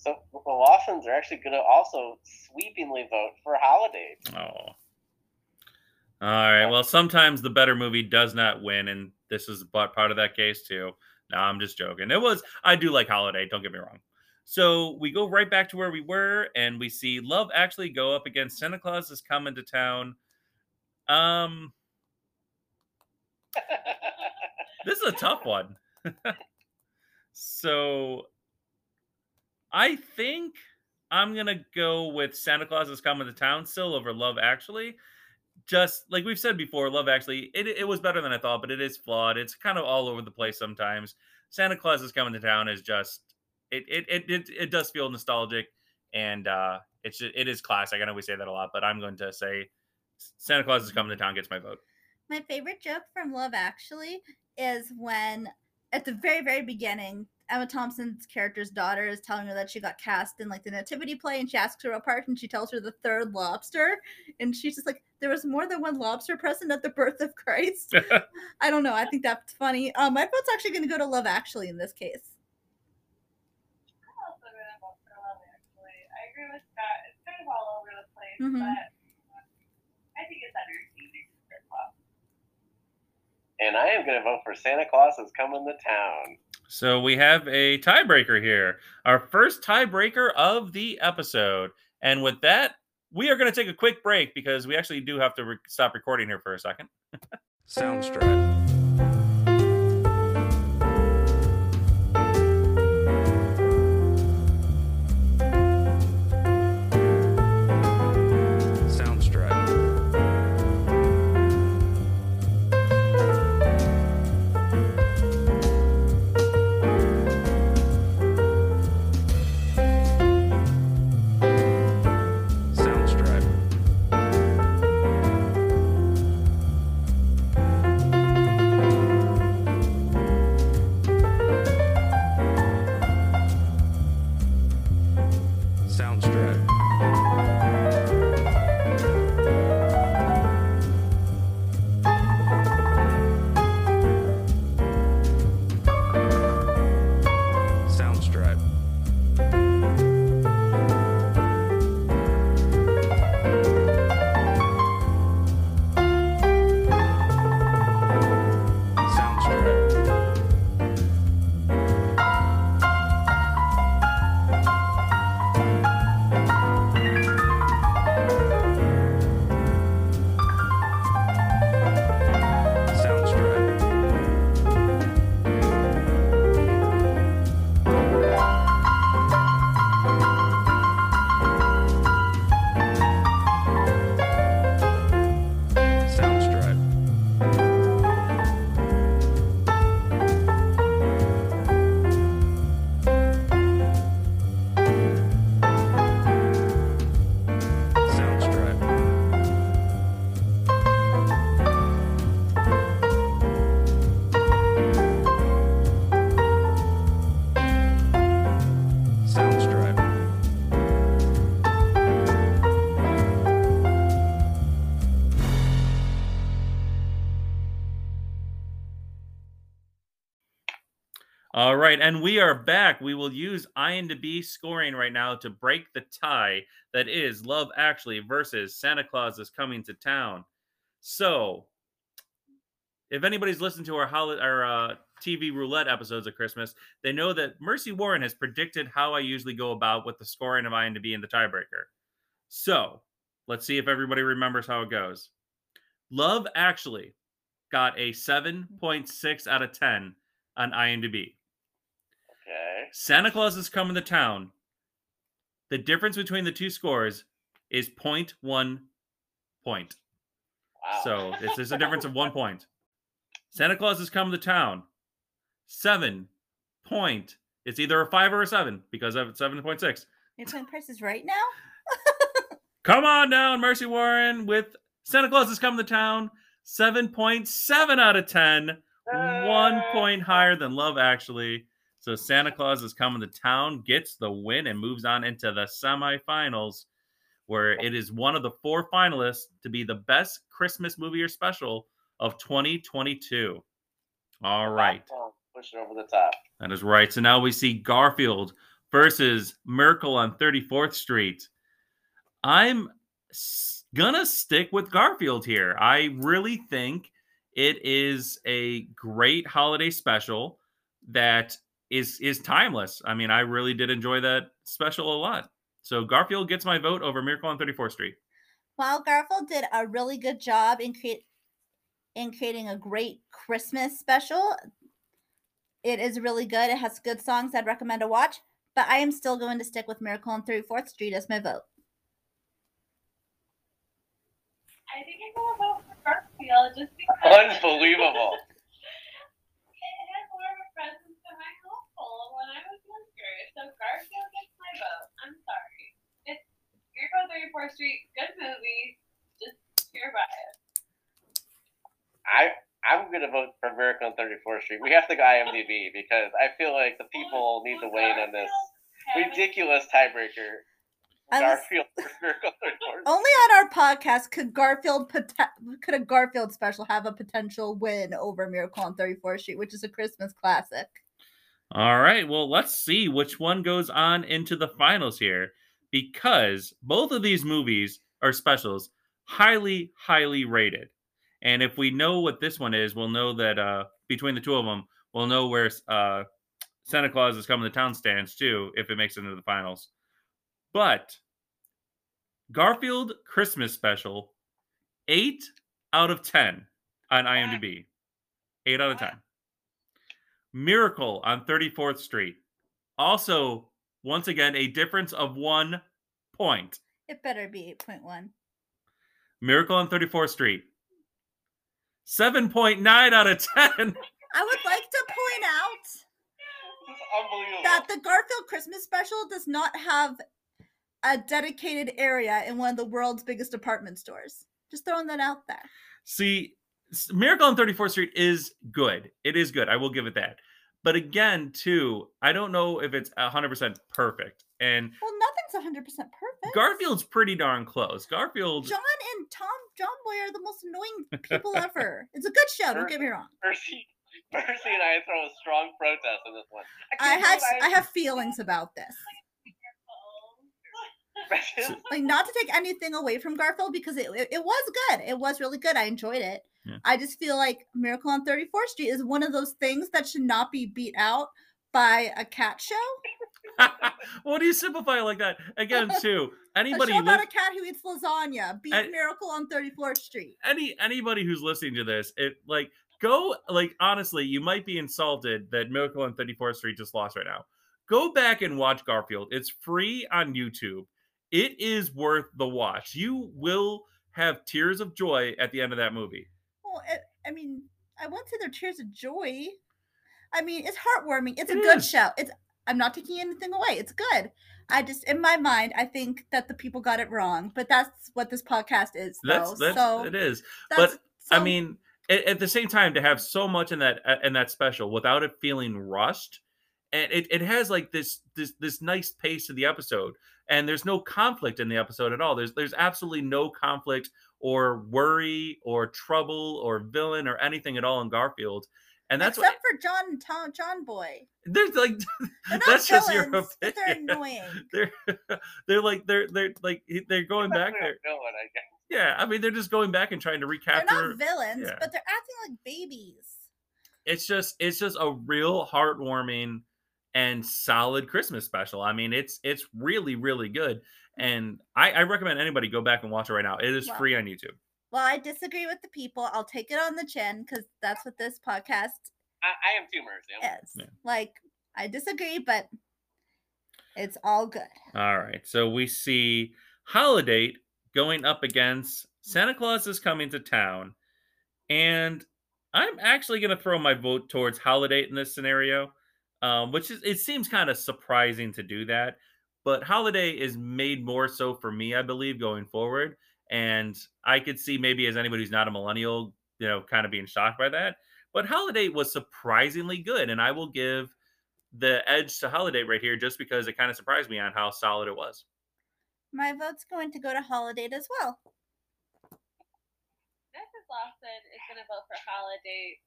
So the Lawsons are actually going to also sweepingly vote for Holiday. Oh. All right. Well, sometimes the better movie does not win, and this is part part of that case too. No, I'm just joking. It was. I do like Holiday. Don't get me wrong. So we go right back to where we were, and we see Love actually go up against Santa Claus is coming to town. Um, this is a tough one. so I think I'm gonna go with Santa Claus is coming to town still over Love Actually. Just like we've said before, Love Actually it, it was better than I thought, but it is flawed. It's kind of all over the place sometimes. Santa Claus is coming to town is just it it it it, it does feel nostalgic, and uh, it's it is classic. I know we say that a lot, but I'm going to say Santa Claus is coming to town gets my vote. My favorite joke from Love Actually is when, at the very, very beginning, Emma Thompson's character's daughter is telling her that she got cast in like the nativity play, and she asks her what part, and she tells her the third lobster, and she's just like, "There was more than one lobster present at the birth of Christ." I don't know. I think that's funny. Um, my vote's actually going to go to Love Actually in this case. I'm also gonna vote for Love Actually. I agree with Scott. It's kind of all over the place, Mhm. but I think it's entertaining for And I am going to vote for Santa Claus is coming to town. So we have a tiebreaker here, our first tiebreaker of the episode. And with that, we are going to take a quick break because we actually do have to re- stop recording here for a second. Soundstripe. All right, and we are back. We will use IMDb scoring right now to break the tie that is Love Actually versus Santa Claus is Coming to Town. So, if anybody's listened to our our uh, TV roulette episodes of Christmas, they know that Mercy Warren has predicted how I usually go about with the scoring of IMDb in the tiebreaker. So, let's see if everybody remembers how it goes. Love Actually got a 7.6 out of 10 on IMDb. Okay. Santa Claus is coming to town. The difference between the two scores is 0.1 point. Wow. So it's there's a difference of one point. Santa Claus is coming to town. Seven point. It's either a five or a seven because of seven point six. You're playing prices right now? Come on down, Mercy Warren, with Santa Claus is coming to town. Seven point seven out of ten. One point higher than Love Actually. So Santa Claus is coming to town, gets the win, and moves on into the semifinals, where it is one of the four finalists to be the best Christmas movie or special of 2022. All right. Push it over the top. That is right. So now we see Garfield versus Miracle on 34th Street. I'm gonna stick with Garfield here. I really think it is a great holiday special that is is timeless. I mean, I really did enjoy that special a lot. So Garfield gets my vote over Miracle on 34th Street. While Garfield did a really good job in create in creating a great Christmas special, it is really good. It has good songs I'd recommend to watch, but I am still going to stick with Miracle on 34th Street as my vote. I think I'm gonna vote for Garfield just because Unbelievable. it has more of a presence in my household when I was younger. So 34th Street, good movie. Just pure bias. I I'm gonna vote for Miracle on 34th Street. We have to go IMDb because I feel like the people need to weigh in on this ridiculous tiebreaker. I was- Garfield Miracle on 34th. Only on our podcast could Garfield pot- could a Garfield special have a potential win over Miracle on 34th Street, which is a Christmas classic. All right. Well, let's see which one goes on into the finals here because both of these movies are specials, highly, highly rated. And if we know what this one is, we'll know that uh, between the two of them, we'll know where uh, Santa Claus is coming to town stands too if it makes it into the finals. But Garfield Christmas special, eight out of 10 on IMDb. Eight out of 10. Miracle on 34th Street. Also, once again, a difference of one point. It better be 8.1. Miracle on 34th Street. 7.9 out of 10. I would like to point out This is unbelievable. that the Garfield Christmas special does not have a dedicated area in one of the world's biggest department stores. Just throwing that out there. See, Miracle on 34th Street is good. It is good. I will give it that. But again, too, I don't know if it's 100% perfect. And Well, nothing's 100% perfect. Garfield's pretty darn close. Garfield, Jon and Tom John Boy are the most annoying people ever. It's a good show, don't get me wrong. Mercy, Mercy, and I throw a strong protest on this one. I can't have believe I have feelings about this. Like not to take anything away from Garfield because it, it, it was good. It was really good. I enjoyed it. Yeah. I just feel like Miracle on 34th Street is one of those things that should not be beat out by a cat show. what do you simplify it like that? Again, too, A anybody li- about a cat who eats lasagna. Beat I- Miracle on 34th Street. any anybody who's listening to this, it like go like honestly, you might be insulted that Miracle on 34th Street just lost right now. Go back and watch Garfield. It's free on YouTube. It is worth the watch. You will have tears of joy at the end of that movie. Well, it, I mean, I won't say they're tears of joy. I mean, it's heartwarming. It's a It good show. It's I'm not taking anything away. It's good. I just in my mind, I think that the people got it wrong. But that's what this podcast is, That's though. that's so it is. I so- mean, at, at the same time, to have so much in that in that special without it feeling rushed, and it, it has like this this this nice pace to the episode, and there's no conflict in the episode at all. There's there's absolutely no conflict or worry or trouble or villain or anything at all in Garfield, and that's except what for John Tom, John Boy. there's like. They're not that's just your villains, but they're annoying. They're they're like they're they're like they're going back Definitely a there. villain, I guess. Yeah, I mean they're just going back and trying to They're recapture. not villains, yeah. but they're acting like babies. it's just it's just a real heartwarming and solid Christmas special. I mean, it's it's really really good, mm-hmm. and I, I recommend anybody go back and watch it right now. It is Wow. free on YouTube. Well, I disagree with the people. I'll take it on the chin because that's what this podcast I, I am too, Mercy. I'm- Yeah. Like, I disagree, but it's all good. All right, so we see Holidate going up against Santa Claus is coming to town, and I'm actually going to throw my vote towards Holidate in this scenario, um, which is it seems kind of surprising to do that, but Holidate is made more so for me, I believe, going forward, and I could see maybe as anybody who's not a millennial, you know, kind of being shocked by that, but Holidate was surprisingly good, and I will give the edge to Holidate right here just because it kind of surprised me on how solid it was. My vote's going to go to Holidate as well. Mrs. Lawson is going to vote for Holidate.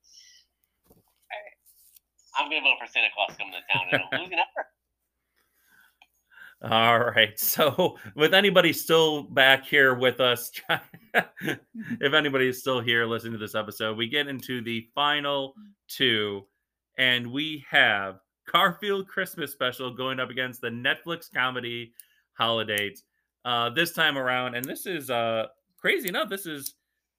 I'm gonna vote for Santa Claus coming to town and I'm losing effort. All right. So, with anybody still back here with us, if anybody is still here listening to this episode, we get into the final two, and we have Garfield Christmas Special going up against the Netflix comedy Holidays. Uh, this time around, and this is uh crazy enough. This is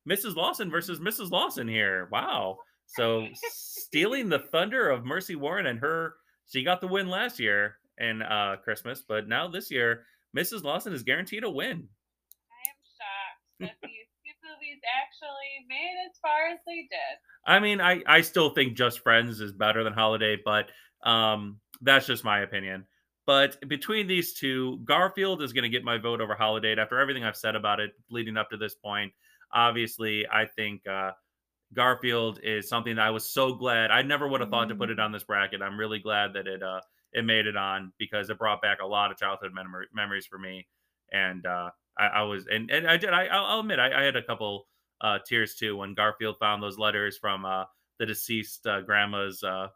Mrs. Lawson versus Mrs. Lawson here. Wow. So stealing the thunder of Mercy Warren and her, she got the win last year in uh Christmas, but now this year, Mrs. Lawson is guaranteed a win. I am shocked that these two movies actually made as far as they did. I mean, I I still think Just Friends is better than Holidate, but um that's just my opinion. But between these two, Garfield is going to get my vote over Holidate after everything I've said about it leading up to this point. Obviously, I think uh, Garfield is something that I was so glad. I never would have thought to put it on this bracket. I'm really glad that it uh, it made it on because it brought back a lot of childhood memory, memories for me. And uh, I, I was, and, and I did. I, I'll admit, I, I had a couple uh, tears too when Garfield found those letters from uh, the deceased uh, grandma's uh,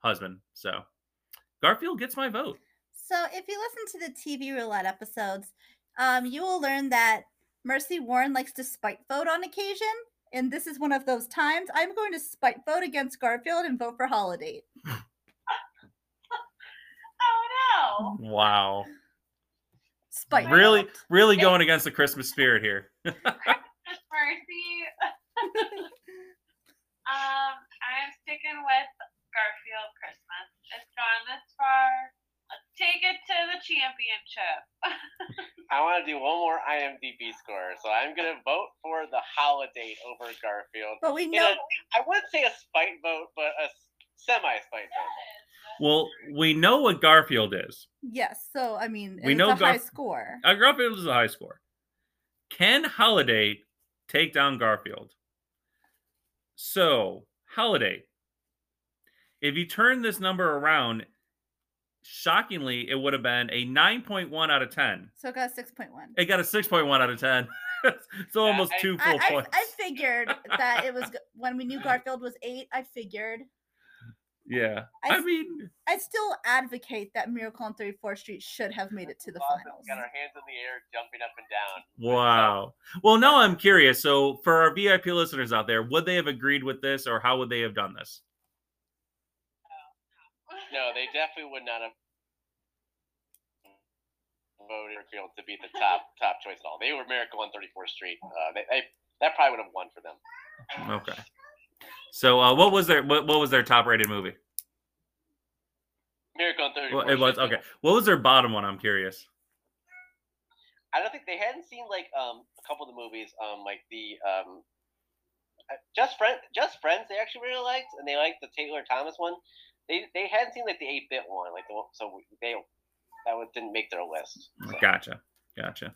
husband. So Garfield gets my vote. So if you listen to the TV roulette episodes, um, you will learn that Mercy Warren likes to spite vote on occasion. And this is one of those times. I'm going to spite vote against Garfield and vote for Holidate. Oh no! Wow, Spite. really, vote. really going against the Christmas spirit here. Just mercy. um, I'm sticking with Garfield Christmas. It's gone this far. Let's take it to the championship. I want to do one more IMDb score, so I'm gonna vote for the Holidate over Garfield. But we know a- I wouldn't say a spite vote, but a semi spite vote. Well, we know what Garfield is. yes. So I mean, We it's know a high Garf- score. Uh, Garfield is a high score. Can Holidate take down Garfield? So, Holidate, if you turn this number around, shockingly, it would have been a 9.1 out of 10. So it got six point one. It got a 6.1 out of 10. so almost I- two I, full I, points. I figured that it was when we knew Garfield was eight. I figured. yeah. I mean, I still advocate that Miracle on 34th Street should have made it to the Awesome. finals. Got our hands in the air, jumping up and down. wow. Well, now I'm curious. So, for our VIP listeners out there, would they have agreed with this or how would they have done this? No, they definitely would not have voted Garfield to be the top top choice at all. They were Miracle on 34th Street. Uh, they, they that probably would have won for them. Okay. So, uh, what was their what, what was their top rated movie? Miracle on 34th Well, it was okay. What was their bottom one? I'm curious. I don't think they hadn't seen like um a couple of the movies um like the um uh, just friend just friends they actually really liked and they liked the Taylor Thomas one. They they hadn't seen like the eight bit one like the one- so they that one didn't make their list. So. Gotcha. Gotcha.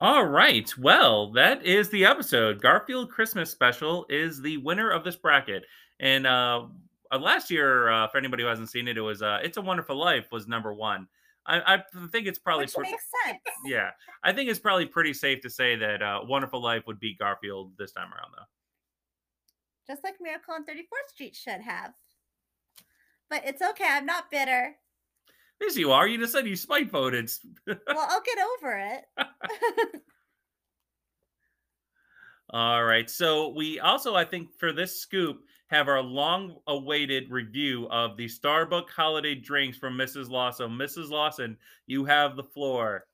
All right. Well, that is the episode. Garfield Christmas Special is the winner of this bracket. And uh, uh last year, uh, for anybody who hasn't seen it, it was uh, "It's a Wonderful Life" was number one. I, I think it's probably Which pre- makes sense. yeah. I think it's probably pretty safe to say that uh, "Wonderful Life" would beat Garfield this time around, though. Just like Miracle on 34th Street should have. But it's okay. I'm not bitter. Yes, you are. You just said you spite voted. Well, I'll get over it. All right. So we also, I think, for this scoop, have our long-awaited review of the Starbucks holiday drinks from Mrs. Lawson. Mrs. Lawson, you have the floor.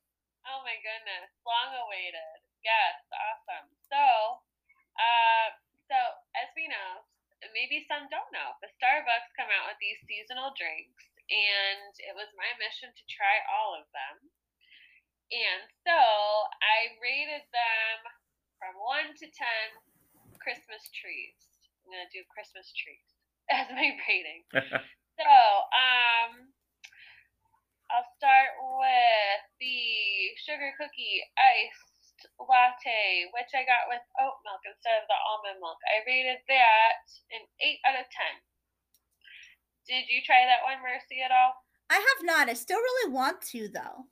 Oh my goodness, long awaited. Yes, awesome. So, uh, so as we know, maybe some don't know, the Starbucks come out with these seasonal drinks, and it was my mission to try all of them. And so I rated them from one to ten Christmas trees. I'm gonna do Christmas trees as my rating. So, um, I'll start with the sugar cookie iced latte, which I got with oat milk instead of the almond milk. I rated that an 8 out of 10. Did you try that one, Mercy, at all? I have not. I still really want to, though.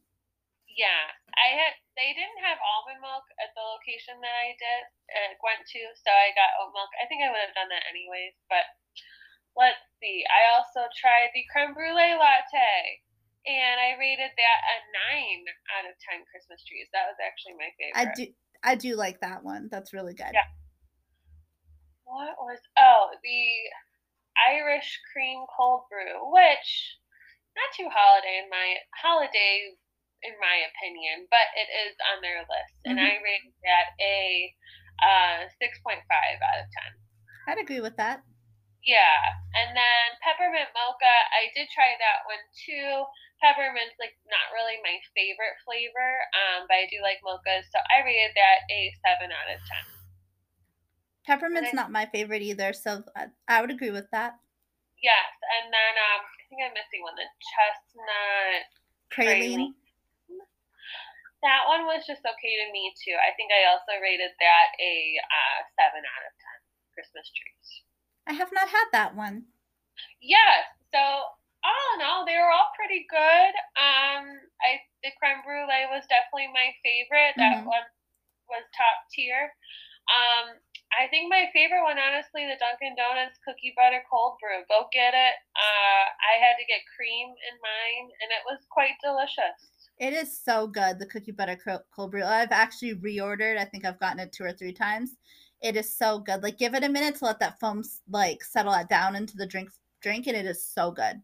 Yeah, I had. They didn't have almond milk at the location that I did uh, went to, so I got oat milk. I think I would have done that anyways, but let's see. I also tried the creme brulee latte, and I rated that a nine out of ten Christmas trees. That was actually my favorite. I do. I do like that one. That's really good. Yeah. What was oh the Irish cream cold brew, which not too holiday in my holiday in my opinion, but it is on their list, and Mhm. I rated that a uh, six point five out of ten. I'd agree with that. Yeah, and then peppermint mocha, I did try that one too. Peppermint's like not really my favorite flavor, um, but I do like mochas, so I rated that a seven out of ten. Peppermint's I- not my favorite either, so I, I would agree with that. Yes, and then um, I think I'm missing one. The chestnut. Praline. That one was just okay to me too. I think I also rated that a uh, seven out of ten. Christmas trees. I have not had that one. Yes. So all in all, they were all pretty good. Um, I the creme brulee was definitely my favorite. That Mhm. one was top tier. Um, I think my favorite one, honestly, the Dunkin' Donuts cookie butter cold brew. Go get it. Uh, I had to get cream in mine, and it was quite delicious. It is so good, the cookie butter cold brew. I've actually reordered. I think I've gotten it two or three times. It is so good. Like give it a minute to let that foam like settle it down into the drink drink, and it is so good.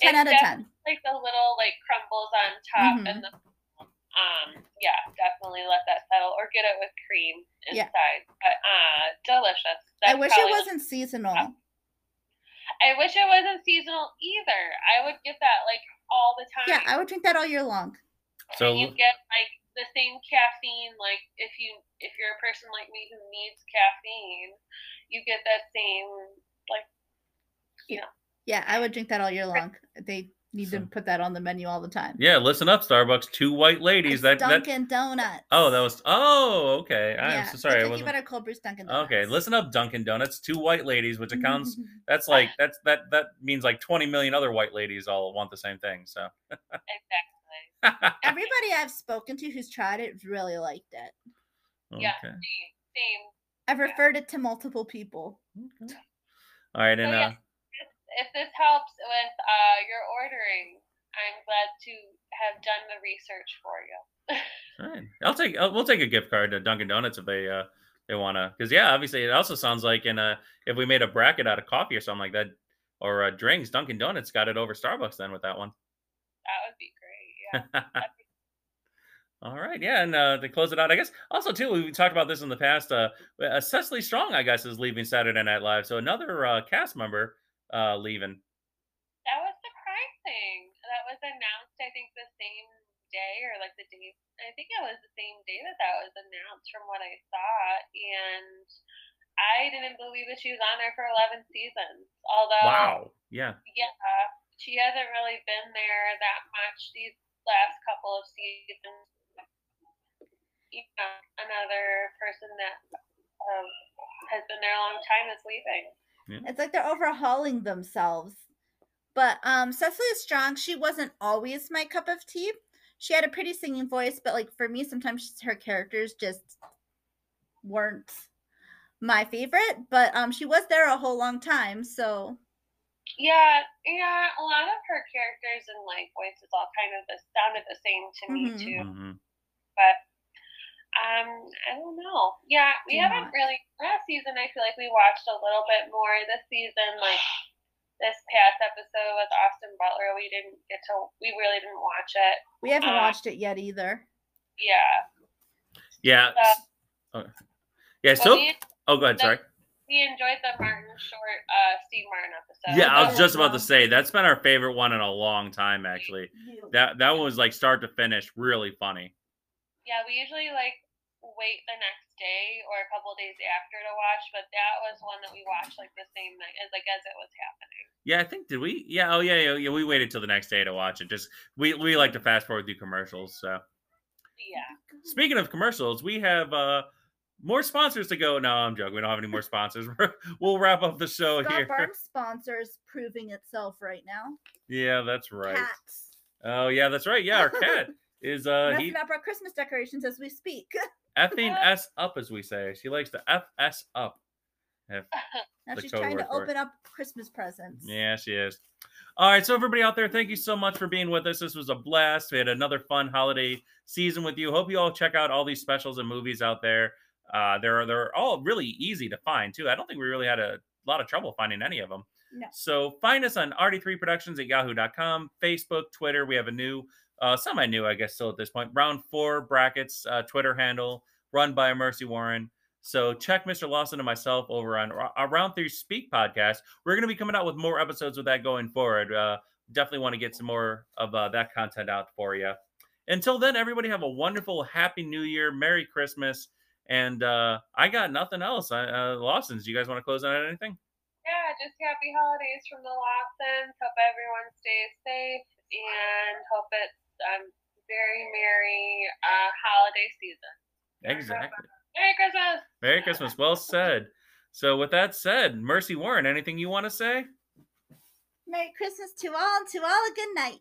Ten out of ten. Like the little like crumbles on top, Mhm. and the um, yeah, definitely let that settle, or get it with cream Yeah. inside. But uh, delicious. I wish it wasn't seasonal. I wish it wasn't seasonal either. I would get that like all the time. Yeah, I would drink that all year long. So and you get like the same caffeine. Like if you if you're a person like me who needs caffeine, you get that same like yeah. You know. Yeah, I would drink that all year long. They need to put that on the menu all the time. Yeah, listen up, Starbucks. Two white ladies. It's That that. Dunkin' Donuts. Oh, that was. Oh, okay. I'm yeah, so sorry. I wasn't. butter cold brew's Dunkin' Donuts. Okay, listen up, Dunkin' Donuts. Two white ladies, which accounts. That's like that's that that means like 20 million other white ladies all want the same thing. So. exactly. Everybody I've spoken to who's tried it really liked it. Yeah. Okay. Same. Same. I've referred it to multiple people. Okay. All right, and So, uh, yeah. If this helps with uh, your ordering, I'm glad to have done the research for you. right. I'll take. I'll, we'll take a gift card to Dunkin' Donuts if they uh they want to. Because yeah, obviously it also sounds like in a if we made a bracket out of coffee or something like that or uh, drinks, Dunkin' Donuts got it over Starbucks then with that one. that would be great. Yeah. All right, yeah, and uh, to close it out, I guess also too we talked about this in the past. Uh, uh, Cecily Strong, I guess, is leaving Saturday Night Live, so another uh, cast member uh, leaving. That was surprising. That was announced, I think, the same day or like the day. I think it was the same day that that was announced from what I saw. And I didn't believe that she was on there for 11 seasons. Although, Wow, yeah, yeah, she hasn't really been there that much these last couple of seasons. You know, another person that um, has been there a long time is leaving. It's like they're overhauling themselves. But um Cecily is Strong, she wasn't always my cup of tea. She had a pretty singing voice, but like for me, sometimes her characters just weren't my favorite. But um she was there a whole long time, so Yeah, yeah, a lot of her characters and like voices all kind of the, sounded the same to me Mhm. too. hmm But um, I don't know. Yeah, we Do haven't not. really last season. I feel like we watched a little bit more this season. Like this past episode with Austin Butler, we didn't get to. We really didn't watch it. we haven't Uh, watched it yet either. Yeah. yeah, Uh, s- oh, yeah. So, we, oh, go ahead. Sorry. we enjoyed the Martin Short, uh, Steve Martin episode. Yeah, I was just about to say that's been our favorite one in a long time. Actually, that that one was like start to finish, really funny. Yeah, we usually like wait the next day or a couple of days after to watch, but that was one that we watched like the same night as like as it was happening. Yeah, I think did we? Yeah, oh yeah, yeah, yeah. We waited till the next day to watch it. Just we we like to fast forward through commercials. So Yeah. speaking of commercials, we have uh more sponsors to go. No, I'm joking. We don't have any more sponsors. we'll wrap up the show Scott here. Farm sponsors proving itself right now. Yeah, that's right. Cats. Oh yeah, that's right. Yeah, our cat is uh he up our Christmas decorations as we speak. effing s up as we say. She likes to f s up. Now she's trying to for it. open up Christmas presents. Yeah, she is. All right, so everybody out there, thank you so much for being with us. This was a blast. We had another fun holiday season with you. Hope you all check out all these specials and movies out there. Uh, they're they're all really easy to find too. I don't think we really had a lot of trouble finding any of them. No. So find us on RD3 Productions at yahoo.com, Facebook, Twitter. We have a new, uh, I knew, I guess, still at this point, round four brackets uh, Twitter handle run by Mercy Warren. So check Mr. Lawson and myself over on our Round Three Speak podcast. We're going to be coming out with more episodes with that going forward. Uh, definitely want to get some more of uh, that content out for you. Until then, everybody have a wonderful, happy New Year, Merry Christmas, and uh, I got nothing else. I, uh, Lawson's, do you guys want to close on anything? Yeah, just happy holidays from the Lawsons. Hope everyone stays safe and hope it's I'm very merry uh, holiday season. Exactly. Merry Christmas. Merry Christmas. Well said. So, with that said, Mercy Warren, anything you want to say? Merry Christmas to all, and to all a good night.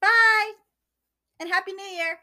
Bye, and Happy New Year.